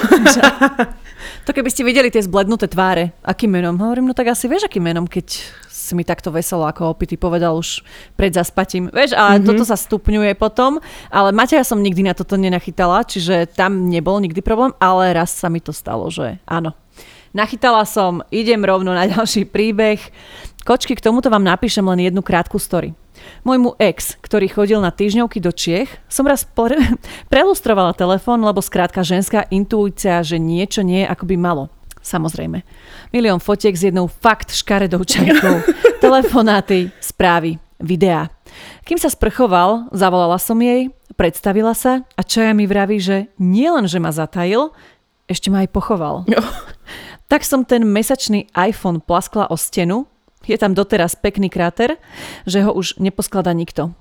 A: to keby ste videli tie zblednuté tváre, akým menom? Hovorím, no tak asi vieš, akým menom, keď si mi takto veselo ako opity povedal už pred zaspatím. Vieš, a mm-hmm. toto sa stupňuje potom, ale Mateja som nikdy na toto nenachytala, čiže tam nebol nikdy problém, ale raz sa mi to stalo, že áno, Nachytala som, idem rovno na ďalší príbeh. Kočky, k tomuto vám napíšem len jednu krátku story. Môjmu ex, ktorý chodil na týždňovky do Čiech, som raz pre- prelustrovala telefón, lebo skrátka ženská intuícia, že niečo nie je ako by malo. Samozrejme. Milión fotiek s jednou fakt škaredou čajkou. Telefonáty, správy, videá. Kým sa sprchoval, zavolala som jej, predstavila sa a čaja mi vraví, že nielen, že ma zatajil, ešte ma aj pochoval. Tak som ten mesačný iPhone plaskla o stenu, je tam doteraz pekný kráter, že ho už neposklada nikto.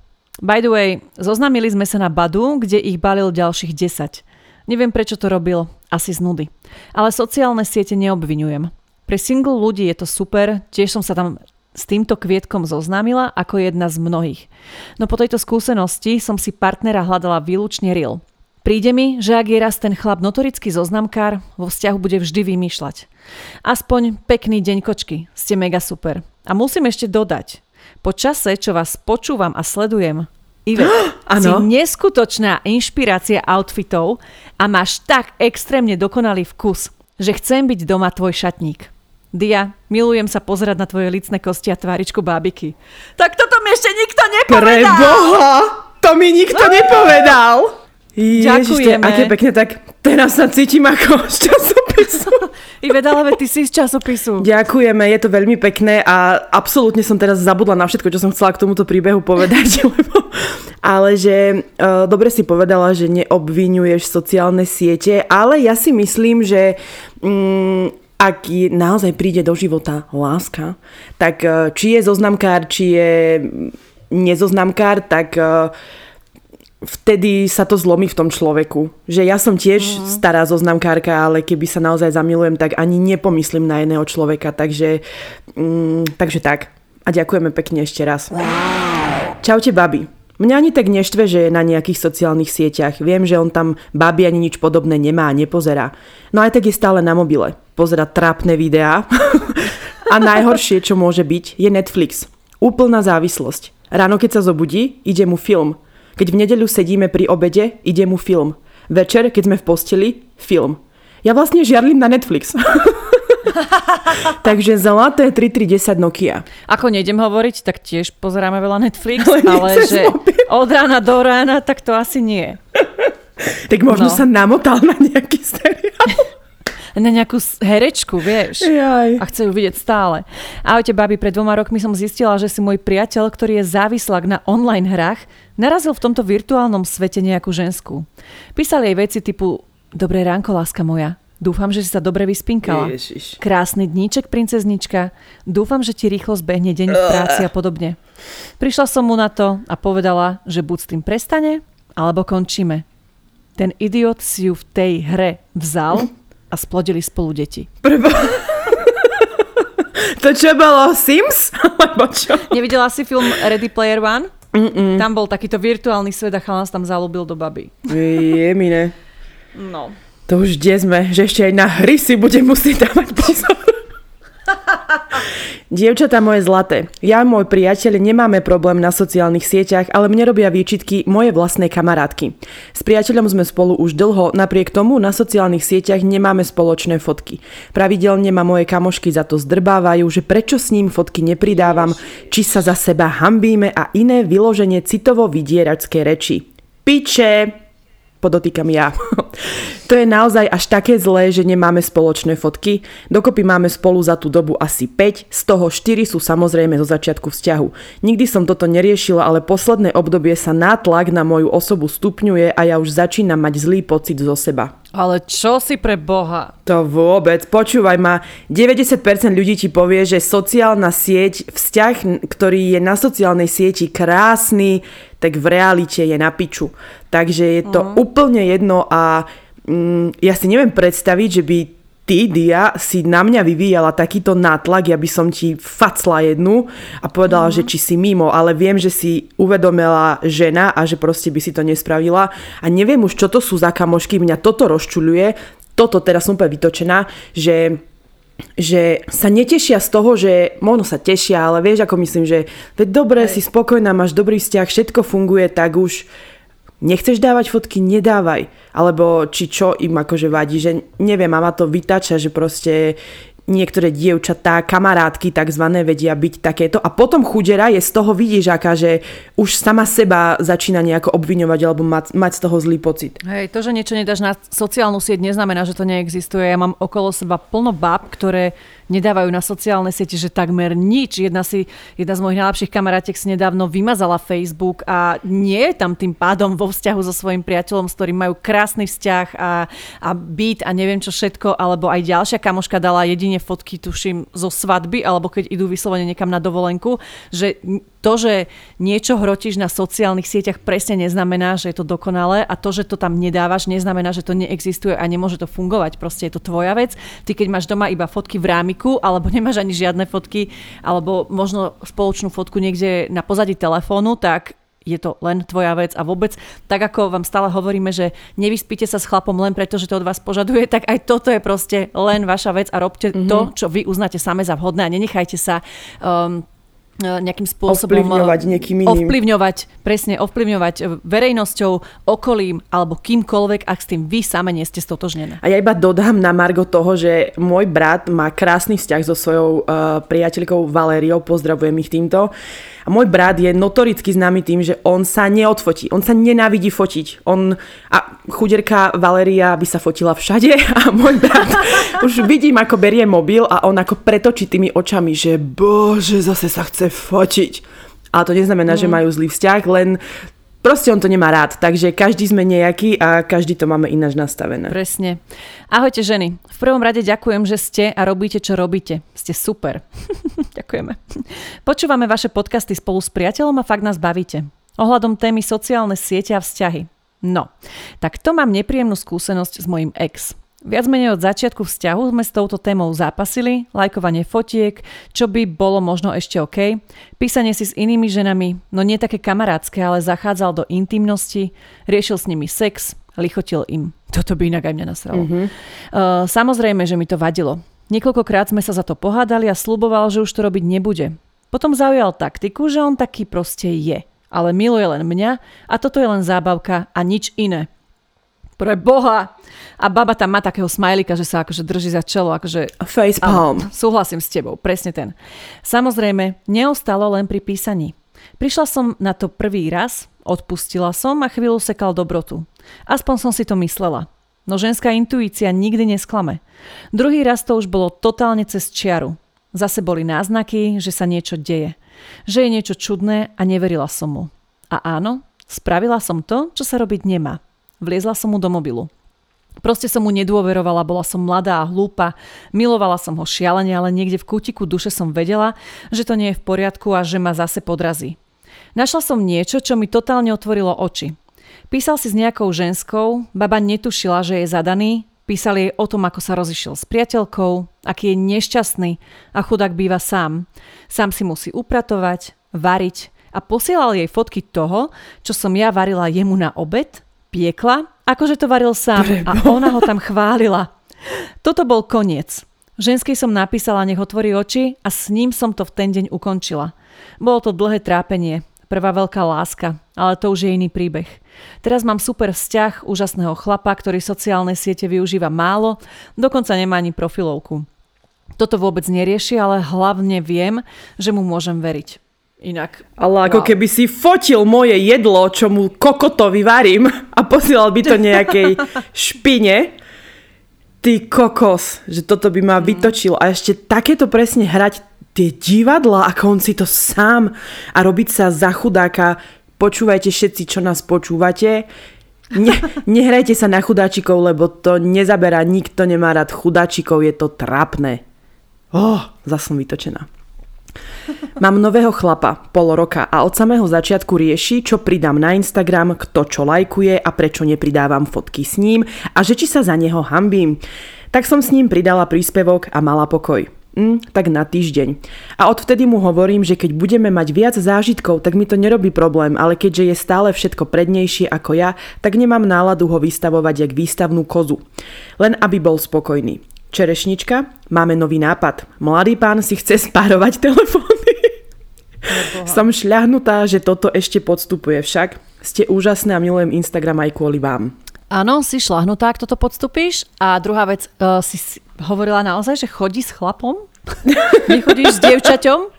A: By the way, zoznámili sme sa na Badu, kde ich balil ďalších 10. Neviem prečo to robil, asi z nudy. Ale sociálne siete neobvinujem. Pre single ľudí je to super, tiež som sa tam s týmto kvietkom zoznámila ako jedna z mnohých. No po tejto skúsenosti som si partnera hľadala výlučne real. Príde mi, že ak je raz ten chlap notorický zoznamkár, vo vzťahu bude vždy vymýšľať. Aspoň pekný deň kočky, ste mega super. A musím ešte dodať, po čase, čo vás počúvam a sledujem, Ive, si neskutočná inšpirácia outfitov a máš tak extrémne dokonalý vkus, že chcem byť doma tvoj šatník. Dia, milujem sa pozerať na tvoje licné kosti a tváričku bábiky. Tak toto mi ešte nikto nepovedal!
B: Preboha! To mi nikto nepovedal!
A: Ďakujeme.
B: Ježiš, aké pekne, tak teraz sa cítim ako z časopisu.
A: I vedala, ty si z časopisu.
B: Ďakujeme, je to veľmi pekné a absolútne som teraz zabudla na všetko, čo som chcela k tomuto príbehu povedať. Lebo, ale že uh, dobre si povedala, že neobvinuješ sociálne siete, ale ja si myslím, že um, ak naozaj príde do života láska, tak uh, či je zoznamkár, či je nezoznamkár, tak uh, vtedy sa to zlomí v tom človeku. Že ja som tiež mm. stará zoznamkárka, ale keby sa naozaj zamilujem, tak ani nepomyslím na jedného človeka. Takže, mm, takže tak. A ďakujeme pekne ešte raz. Wow. Čaute, babi. Mňa ani tak neštve, že je na nejakých sociálnych sieťach. Viem, že on tam babi ani nič podobné nemá a nepozerá. No aj tak je stále na mobile. Pozera trápne videá. a najhoršie, čo môže byť, je Netflix. Úplná závislosť. Ráno, keď sa zobudí, ide mu film. Keď v nedeľu sedíme pri obede, ide mu film. Večer, keď sme v posteli, film. Ja vlastne žiarlim na Netflix. Takže zlaté 3310 Nokia.
A: Ako nejdem hovoriť, tak tiež pozeráme veľa Netflix, ale, ale že mobil. od rána do rána, tak to asi nie.
B: tak možno no. sa namotal na nejaký seriál.
A: Na nejakú herečku, vieš.
B: Jaj.
A: A chce ju vidieť stále. Ahojte, babi, pred dvoma rokmi som zistila, že si môj priateľ, ktorý je závislák na online hrách, narazil v tomto virtuálnom svete nejakú ženskú. Písali jej veci typu Dobré ránko, láska moja. Dúfam, že si sa dobre vyspinkala.
B: Ježiš.
A: Krásny dníček, princeznička. Dúfam, že ti rýchlo zbehne deň v práci a podobne. Prišla som mu na to a povedala, že buď s tým prestane, alebo končíme. Ten idiot si ju v tej hre vzal a splodili spolu deti.
B: Prvo... to čo bolo? Sims? Alebo čo?
A: Nevidela si film Ready Player One? Mm-mm. Tam bol takýto virtuálny svet a chalán tam zalúbil do baby.
B: Jemine.
A: No.
B: To už kde sme, že ešte aj na hry si budem musieť dávať pozor. Dievčatá moje zlaté, ja a môj priateľ nemáme problém na sociálnych sieťach, ale mne robia výčitky moje vlastné kamarátky. S priateľom sme spolu už dlho, napriek tomu na sociálnych sieťach nemáme spoločné fotky. Pravidelne ma moje kamošky za to zdrbávajú, že prečo s ním fotky nepridávam, či sa za seba hambíme a iné vyloženie citovo vydieračské reči. Piče, podotýkam ja. to je naozaj až také zlé, že nemáme spoločné fotky. Dokopy máme spolu za tú dobu asi 5, z toho 4 sú samozrejme zo začiatku vzťahu. Nikdy som toto neriešila, ale posledné obdobie sa nátlak na moju osobu stupňuje a ja už začínam mať zlý pocit zo seba.
A: Ale čo si pre Boha?
B: To vôbec. Počúvaj ma, 90% ľudí ti povie, že sociálna sieť, vzťah, ktorý je na sociálnej sieti krásny, tak v realite je na piču. Takže je to mm. úplne jedno a mm, ja si neviem predstaviť, že by ty, Dia, si na mňa vyvíjala takýto nátlak, ja by som ti facla jednu a povedala, mm. že či si mimo, ale viem, že si uvedomila žena a že proste by si to nespravila. A neviem už, čo to sú za kamošky, mňa toto rozčuľuje, toto teraz som úplne vytočená, že že sa netešia z toho, že možno sa tešia, ale vieš, ako myslím, že veď dobre, si spokojná, máš dobrý vzťah, všetko funguje, tak už nechceš dávať fotky, nedávaj. Alebo či čo im akože vadí, že neviem, mama to vytača, že proste niektoré dievčatá, kamarátky takzvané vedia byť takéto a potom chudera je z toho vidíš aká, že už sama seba začína nejako obviňovať alebo mať, mať z toho zlý pocit.
A: Hej, to, že niečo nedáš na sociálnu sieť neznamená, že to neexistuje. Ja mám okolo seba plno bab, ktoré nedávajú na sociálne siete, že takmer nič. Jedna, si, jedna z mojich najlepších kamarátiek si nedávno vymazala Facebook a nie je tam tým pádom vo vzťahu so svojím priateľom, s ktorým majú krásny vzťah a, a byt a neviem čo všetko, alebo aj ďalšia kamoška dala jedine fotky, tuším, zo svadby, alebo keď idú vyslovene niekam na dovolenku, že to, že niečo hrotíš na sociálnych sieťach presne neznamená, že je to dokonalé a to, že to tam nedávaš, neznamená, že to neexistuje a nemôže to fungovať. Proste je to tvoja vec. Ty keď máš doma iba fotky v rámiku alebo nemáš ani žiadne fotky alebo možno spoločnú fotku niekde na pozadí telefónu, tak je to len tvoja vec a vôbec, tak ako vám stále hovoríme, že nevyspíte sa s chlapom len preto, že to od vás požaduje, tak aj toto je proste len vaša vec a robte mm-hmm. to, čo vy uznáte same za vhodné a nenechajte sa um, nejakým spôsobom
B: ovplyvňovať e, niekým iným.
A: Ovplyvňovať, presne, ovplyvňovať e, verejnosťou, okolím alebo kýmkoľvek, ak s tým vy same nie ste stotožnené.
B: A ja iba dodám na Margo toho, že môj brat má krásny vzťah so svojou uh, priateľkou Valériou, pozdravujem ich týmto. A môj brat je notoricky známy tým, že on sa neodfotí. On sa nenávidí fotiť. On, a chuderka Valeria by sa fotila všade a môj brat už vidím, ako berie mobil a on ako pretočí tými očami, že bože, zase sa chce fotiť. Ale to neznamená, mm. že majú zlý vzťah, len Proste on to nemá rád, takže každý sme nejaký a každý to máme ináč nastavené.
A: Presne. Ahojte ženy. V prvom rade ďakujem, že ste a robíte, čo robíte. Ste super. Ďakujeme. Počúvame vaše podcasty spolu s priateľom a fakt nás bavíte. Ohľadom témy sociálne siete a vzťahy. No, tak to mám nepríjemnú skúsenosť s mojim ex. Viac menej od začiatku vzťahu sme s touto témou zápasili, lajkovanie fotiek, čo by bolo možno ešte OK, písanie si s inými ženami, no nie také kamarátske, ale zachádzal do intimnosti, riešil s nimi sex, lichotil im. Toto by inak aj mňa nasralo. Mm-hmm. Uh, samozrejme, že mi to vadilo. Niekoľkokrát sme sa za to pohádali a sluboval, že už to robiť nebude. Potom zaujal taktiku, že on taký proste je. Ale miluje len mňa a toto je len zábavka a nič iné. Pre Boha! A baba tam má takého smajlika, že sa akože drží za čelo. Akože,
B: Face palm.
A: súhlasím s tebou, presne ten. Samozrejme, neostalo len pri písaní. Prišla som na to prvý raz, odpustila som a chvíľu sekal dobrotu. Aspoň som si to myslela. No ženská intuícia nikdy nesklame. Druhý raz to už bolo totálne cez čiaru. Zase boli náznaky, že sa niečo deje. Že je niečo čudné a neverila som mu. A áno, spravila som to, čo sa robiť nemá. Vliezla som mu do mobilu. Proste som mu nedôverovala, bola som mladá a hlúpa, milovala som ho šialene, ale niekde v kútiku duše som vedela, že to nie je v poriadku a že ma zase podrazí. Našla som niečo, čo mi totálne otvorilo oči. Písal si s nejakou ženskou, baba netušila, že je zadaný, písal jej o tom, ako sa rozišiel s priateľkou, aký je nešťastný a chudák býva sám. Sám si musí upratovať, variť a posielal jej fotky toho, čo som ja varila jemu na obed, piekla Akože to varil sám a ona ho tam chválila. Toto bol koniec. Ženskej som napísala, nech otvorí oči a s ním som to v ten deň ukončila. Bolo to dlhé trápenie, prvá veľká láska, ale to už je iný príbeh. Teraz mám super vzťah úžasného chlapa, ktorý sociálne siete využíva málo, dokonca nemá ani profilovku. Toto vôbec nerieši, ale hlavne viem, že mu môžem veriť. Inak.
B: Ale ako wow. keby si fotil moje jedlo, čo mu kokotovi varím a posielal by to nejakej špine. Ty kokos, že toto by ma mm. vytočil. A ešte takéto presne hrať tie divadla, ako on si to sám a robiť sa za chudáka. Počúvajte všetci, čo nás počúvate. Ne, nehrajte sa na chudáčikov, lebo to nezaberá, nikto nemá rád chudáčikov, je to trápne. Oh, zase som vytočená. Mám nového chlapa, pol roka a od samého začiatku rieši, čo pridám na Instagram, kto čo lajkuje a prečo nepridávam fotky s ním a že či sa za neho hambím. Tak som s ním pridala príspevok a mala pokoj. Mm, tak na týždeň. A odvtedy mu hovorím, že keď budeme mať viac zážitkov, tak mi to nerobí problém, ale keďže je stále všetko prednejšie ako ja, tak nemám náladu ho vystavovať jak výstavnú kozu. Len aby bol spokojný. Čerešnička, máme nový nápad. Mladý pán si chce spárovať telefóny. Som šľahnutá, že toto ešte podstupuje však. Ste úžasné a milujem Instagram aj kvôli vám.
A: Áno, si šľahnutá, ak toto podstupíš. A druhá vec, uh, si hovorila naozaj, že chodí s chlapom? Nechodíš s dievčaťom?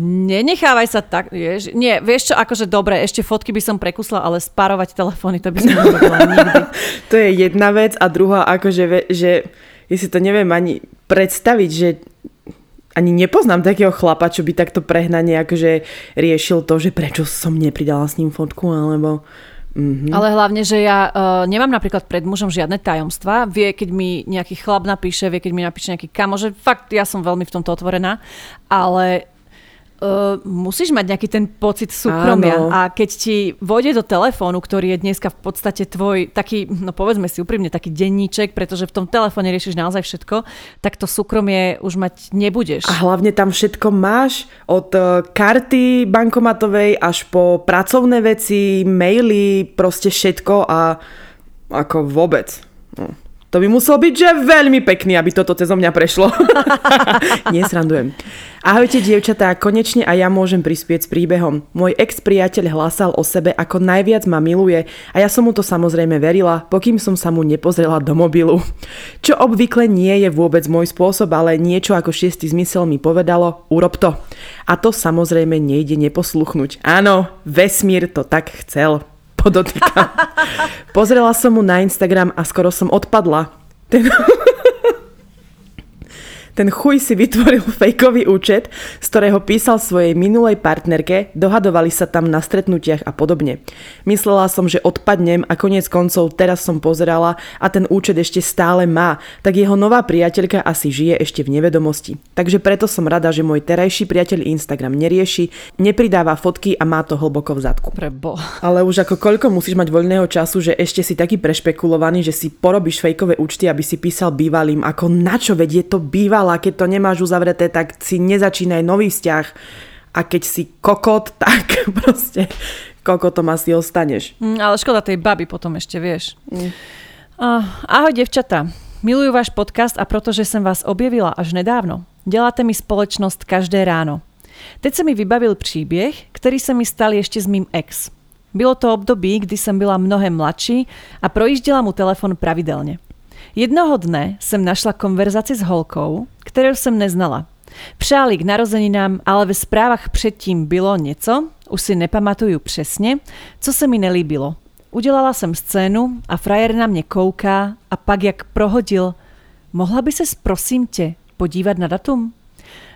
A: Nenechávaj sa tak, vieš, nie, vieš čo, akože dobre, ešte fotky by som prekusla, ale spárovať telefóny, to by som nerobila nikdy.
B: to je jedna vec a druhá, akože, že ja si to neviem ani predstaviť, že ani nepoznám takého chlapa, čo by takto prehnane akože riešil to, že prečo som nepridala s ním fotku, alebo...
A: Mm-hmm. Ale hlavne, že ja uh, nemám napríklad pred mužom žiadne tajomstva. Vie, keď mi nejaký chlap napíše, vie, keď mi napíše nejaký kamo, že fakt ja som veľmi v tomto otvorená, ale uh, musíš mať nejaký ten pocit súkromia. Áno. A keď ti vojde do telefónu, ktorý je dneska v podstate tvoj taký, no povedzme si úprimne, taký denníček, pretože v tom telefóne riešiš naozaj všetko, tak to súkromie už mať nebudeš.
B: A hlavne tam všetko máš od uh, karty bankomatovej až po pracovné veci, maily, proste všetko a ako vôbec. No. To by musel byť, že veľmi pekný, aby toto cez mňa prešlo. Nesrandujem. Ahojte, dievčatá, konečne a ja môžem prispieť s príbehom. Môj ex-priateľ hlásal o sebe, ako najviac ma miluje a ja som mu to samozrejme verila, pokým som sa mu nepozrela do mobilu. Čo obvykle nie je vôbec môj spôsob, ale niečo ako šiestý zmysel mi povedalo, urob to. A to samozrejme nejde neposluchnúť. Áno, vesmír to tak chcel podotýkam. Pozrela som mu na Instagram a skoro som odpadla. Ten... Ten chuj si vytvoril fejkový účet, z ktorého písal svojej minulej partnerke, dohadovali sa tam na stretnutiach a podobne. Myslela som, že odpadnem a konec koncov teraz som pozerala a ten účet ešte stále má, tak jeho nová priateľka asi žije ešte v nevedomosti. Takže preto som rada, že môj terajší priateľ Instagram nerieši, nepridáva fotky a má to hlboko v zadku.
A: Prebo.
B: Ale už ako koľko musíš mať voľného času, že ešte si taký prešpekulovaný, že si porobíš fejkové účty, aby si písal bývalým, ako na čo vedie to býva povedala, keď to nemáš uzavreté, tak si nezačínaj nový vzťah. A keď si kokot, tak proste kokotom asi ostaneš.
A: Mm, ale škoda tej baby potom ešte, vieš. Mm. Uh, ahoj, devčata. Milujú váš podcast a protože som vás objevila až nedávno, deláte mi spoločnosť každé ráno. Teď sa mi vybavil příběh, ktorý sa mi stal ešte s mým ex. Bylo to období, kdy som byla mnohem mladší a projíždila mu telefon pravidelne. Jednoho dne jsem našla konverzaci s holkou, kterou jsem neznala. Přáli k narozeninám, ale ve správach předtím bylo něco, už si nepamatuju přesně, co se mi nelíbilo. Udělala jsem scénu a frajer na mě kouká a pak jak prohodil, mohla by se prosím tě podívat na datum?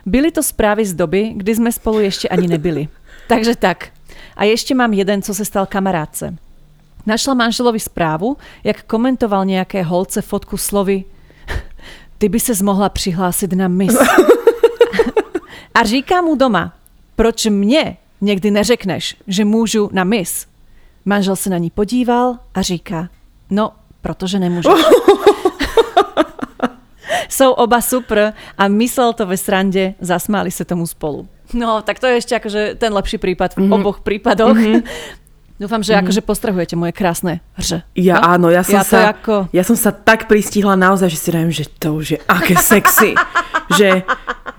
A: Byly to zprávy z doby, kdy jsme spolu ještě ani nebyli. Takže tak. A ještě mám jeden, co se stal kamarádce. Našla manželovi zprávu, jak komentoval nějaké holce fotku slovy ty by se mohla přihlásit na mis. A říká mu doma, proč mě někdy neřekneš, že můžu na mis? Manžel se na ní podíval a říká, no, protože nemůžeš. Jsou oba super a myslel to ve srande, zasmáli sa tomu spolu. No, tak to je ešte akože ten lepší prípad v mm-hmm. oboch prípadoch. Mm-hmm. Dúfam, že mm-hmm. akože postrahujete moje krásne hrže.
B: Ja no? áno, ja som, ja, sa, ako... ja som sa tak pristihla naozaj, že si dajím, že to už je aké sexy. že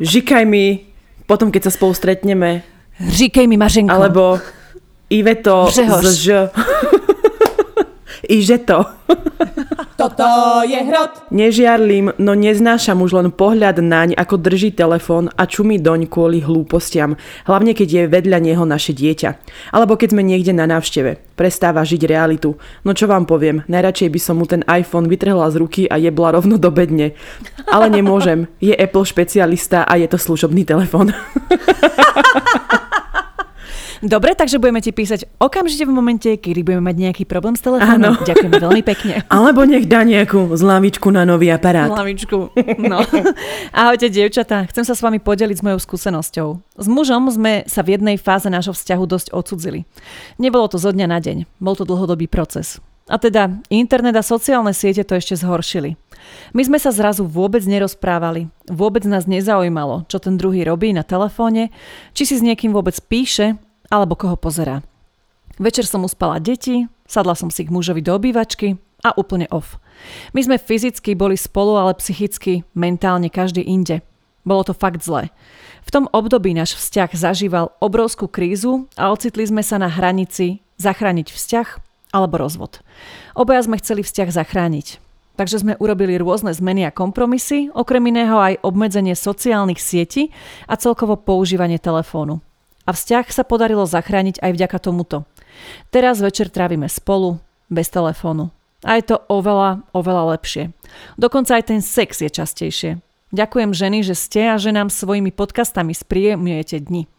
B: žikaj mi potom, keď sa spolu stretneme.
A: Říkej mi Mařenko.
B: Alebo Iveto Žehoš. z Ž. I že to. Toto je hrot. Nežiarlim, no neznášam už len pohľad naň, ako drží telefón a čumí doň kvôli hlúpostiam, hlavne keď je vedľa neho naše dieťa. Alebo keď sme niekde na návšteve. Prestáva žiť realitu. No čo vám poviem, najradšej by som mu ten iPhone vytrhla z ruky a jebla rovno do bedne. Ale nemôžem, je Apple špecialista a je to služobný telefón.
A: Dobre, takže budeme ti písať okamžite v momente, kedy budeme mať nejaký problém s telefónom. Áno. Ďakujem veľmi pekne.
B: Alebo nech dá nejakú zlavičku na nový aparát.
A: Zlavičku, no. Ahojte, dievčatá. Chcem sa s vami podeliť s mojou skúsenosťou. S mužom sme sa v jednej fáze nášho vzťahu dosť odsudzili. Nebolo to zo dňa na deň. Bol to dlhodobý proces. A teda internet a sociálne siete to ešte zhoršili. My sme sa zrazu vôbec nerozprávali, vôbec nás nezaujímalo, čo ten druhý robí na telefóne, či si s niekým vôbec píše alebo koho pozerá. Večer som uspala deti, sadla som si k mužovi do obývačky a úplne off. My sme fyzicky boli spolu, ale psychicky, mentálne každý inde. Bolo to fakt zlé. V tom období náš vzťah zažíval obrovskú krízu a ocitli sme sa na hranici zachrániť vzťah alebo rozvod. Obaja sme chceli vzťah zachrániť. Takže sme urobili rôzne zmeny a kompromisy, okrem iného aj obmedzenie sociálnych sietí a celkovo používanie telefónu. A vzťah sa podarilo zachrániť aj vďaka tomuto. Teraz večer trávime spolu, bez telefónu. A je to oveľa, oveľa lepšie. Dokonca aj ten sex je častejšie. Ďakujem ženy, že ste a že nám svojimi podcastami spríjemňujete dni.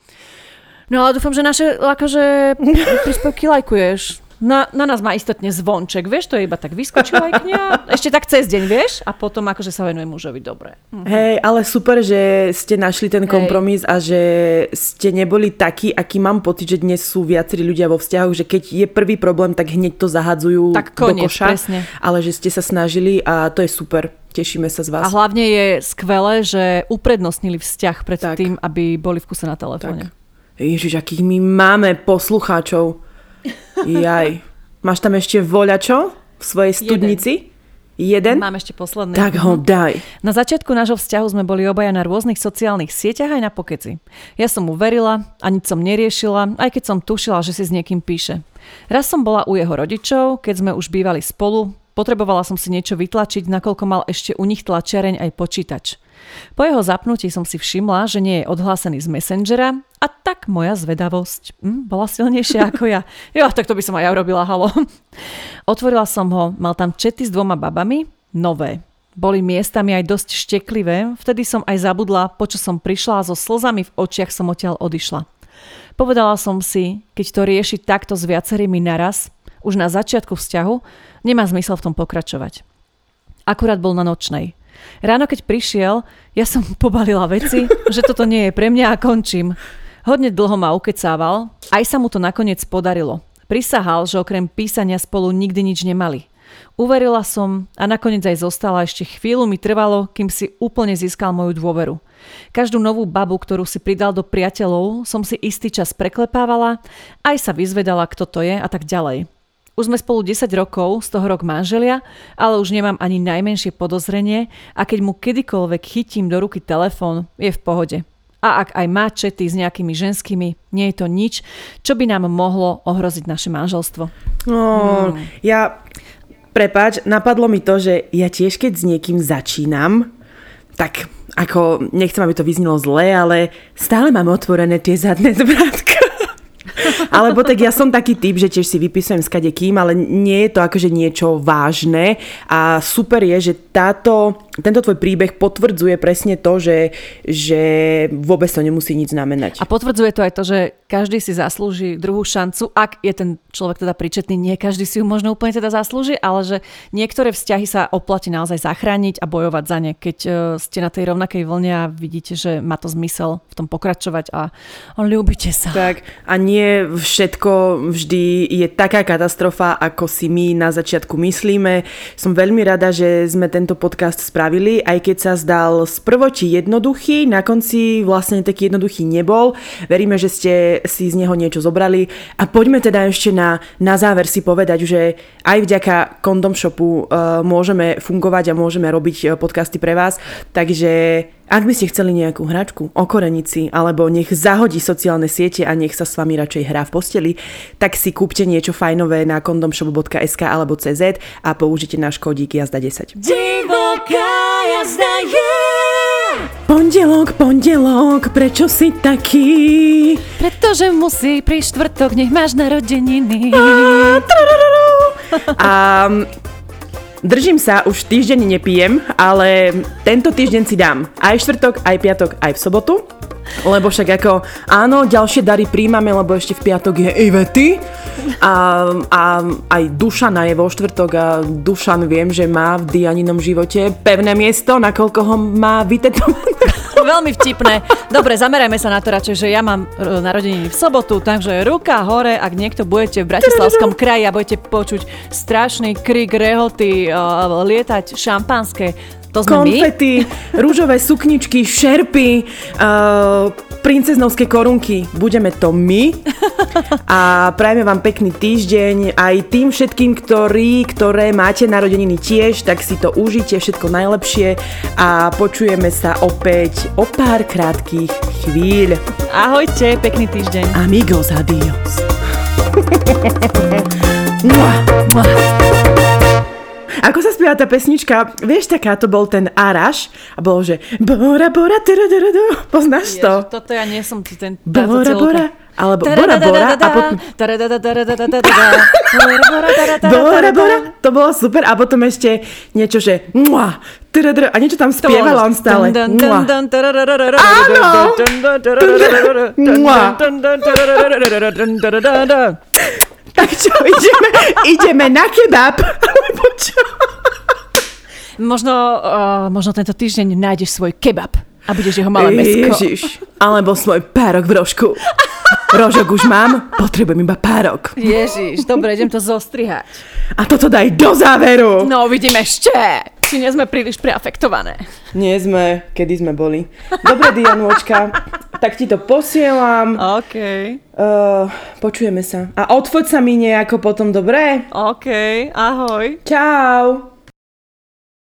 A: No ale dúfam, že naše akože príspevky lajkuješ. Na, na nás má istotne zvonček, vieš, to je iba tak vyskočila aj kniha, ešte tak cez deň, vieš, a potom akože sa venuje mužovi, dobre.
B: Mhm. Hej, ale super, že ste našli ten kompromis Hej. a že ste neboli takí, aký mám pocit, že dnes sú viacerí ľudia vo vzťahu, že keď je prvý problém, tak hneď to zahadzujú tak koniec, do koša, presne. ale že ste sa snažili a to je super. Tešíme sa z vás.
A: A hlavne je skvelé, že uprednostnili vzťah pred tak. tým, aby boli v kuse na telefóne.
B: Ježiš, akých my máme poslucháčov. Jaj. Máš tam ešte voľačo v svojej studnici? Jeden.
A: Mám ešte posledný.
B: Tak ho daj.
A: Na začiatku nášho vzťahu sme boli obaja na rôznych sociálnych sieťach aj na pokeci. Ja som mu verila a nič som neriešila, aj keď som tušila, že si s niekým píše. Raz som bola u jeho rodičov, keď sme už bývali spolu, potrebovala som si niečo vytlačiť, nakoľko mal ešte u nich tlačiareň aj počítač. Po jeho zapnutí som si všimla, že nie je odhlásený z Messengera a tak moja zvedavosť hm, bola silnejšia ako ja. Jo, tak to by som aj ja urobila, halo. Otvorila som ho, mal tam čety s dvoma babami, nové. Boli miestami aj dosť šteklivé, vtedy som aj zabudla, po čo som prišla a so slzami v očiach som odtiaľ odišla. Povedala som si, keď to rieši takto s viacerými naraz, už na začiatku vzťahu, nemá zmysel v tom pokračovať. Akurát bol na nočnej. Ráno, keď prišiel, ja som pobalila veci, že toto nie je pre mňa a končím. Hodne dlho ma ukecával, aj sa mu to nakoniec podarilo. Prisahal, že okrem písania spolu nikdy nič nemali. Uverila som a nakoniec aj zostala, ešte chvíľu mi trvalo, kým si úplne získal moju dôveru. Každú novú babu, ktorú si pridal do priateľov, som si istý čas preklepávala, aj sa vyzvedala, kto to je a tak ďalej. Už sme spolu 10 rokov, z toho rok manželia, ale už nemám ani najmenšie podozrenie a keď mu kedykoľvek chytím do ruky telefón, je v pohode. A ak aj má čety s nejakými ženskými, nie je to nič, čo by nám mohlo ohroziť naše manželstvo.
B: No, hmm. ja, prepáč, napadlo mi to, že ja tiež keď s niekým začínam, tak ako, nechcem, aby to vyznelo zle, ale stále mám otvorené tie zadné dvrátka. Alebo tak ja som taký typ, že tiež si vypisujem s kým, ale nie je to akože niečo vážne a super je, že táto, tento tvoj príbeh potvrdzuje presne to, že, že vôbec to nemusí nič znamenať.
A: A potvrdzuje to aj to, že každý si zaslúži druhú šancu, ak je ten človek teda príčetný, nie každý si ju možno úplne teda zaslúži, ale že niektoré vzťahy sa oplatí naozaj zachrániť a bojovať za ne, keď e, ste na tej rovnakej vlne a vidíte, že má to zmysel v tom pokračovať a ľúbite sa.
B: Tak a nie všetko vždy je taká katastrofa, ako si my na začiatku myslíme. Som veľmi rada, že sme tento podcast spravili, aj keď sa zdal z prvoti jednoduchý, na konci vlastne taký jednoduchý nebol. Veríme, že ste si z neho niečo zobrali a poďme teda ešte na, na záver si povedať, že aj vďaka Condom Shopu uh, môžeme fungovať a môžeme robiť uh, podcasty pre vás, takže ak by ste chceli nejakú hračku o korenici, alebo nech zahodí sociálne siete a nech sa s vami radšej hrá v posteli, tak si kúpte niečo fajnové na kondomshop.sk alebo CZ a použite náš kódik jazda 10. Divoká jazda je! Pondelok, pondelok, prečo si taký?
A: Pretože musí pri štvrtok, nech máš narodeniny.
B: A, a Držím sa, už týždeň nepijem, ale tento týždeň si dám aj štvrtok, aj piatok, aj v sobotu. Lebo však ako, áno, ďalšie dary príjmame, lebo ešte v piatok je Ivety a, a aj Dušana je vo štvrtok a Dušan viem, že má v Dianinom živote pevné miesto, nakoľko ho má vytetované.
A: Veľmi vtipné. Dobre, zamerajme sa na to radšej, že ja mám e, narodeniny v sobotu, takže ruka hore, ak niekto budete v Bratislavskom kraji a budete počuť strašný krik, rehoty, uh, lietať šampanské, to sme
B: Konfety, my? rúžové sukničky, šerpy, uh, princeznovské korunky. Budeme to my. A prajeme vám pekný týždeň aj tým všetkým, ktorí, ktoré máte narodeniny tiež, tak si to užite všetko najlepšie a počujeme sa opäť o pár krátkých chvíľ.
A: Ahojte, pekný týždeň.
B: Amigos, adios. Mua. Mua. Ako sa spieva tá pesnička? Vieš, taká to bol ten Araš a bolo, že Bora, Bora, Poznáš to?
A: Toto ja nie som ten...
B: Bora, Bora. Alebo Bora Bora a potom... Bora Bora, to bolo super a potom ešte niečo, že mua, a niečo tam spievala on stále. Áno! Tak čo, ideme, ideme na kebab? Alebo čo?
A: Možno, uh, možno tento týždeň nájdeš svoj kebab a budeš jeho malé mesko.
B: Ježiš, alebo svoj párok v rožku. Rožok už mám, potrebujem iba párok.
A: Ježiš, dobre, idem to zostrihať.
B: A toto daj do záveru.
A: No, vidím ešte. Či nie sme príliš preafektované.
B: Nie sme, kedy sme boli. Dobre, Dianúčka, tak ti to posielam.
A: OK.
B: Uh, počujeme sa. A odfoď sa mi nejako potom, dobre?
A: OK, ahoj.
B: Čau.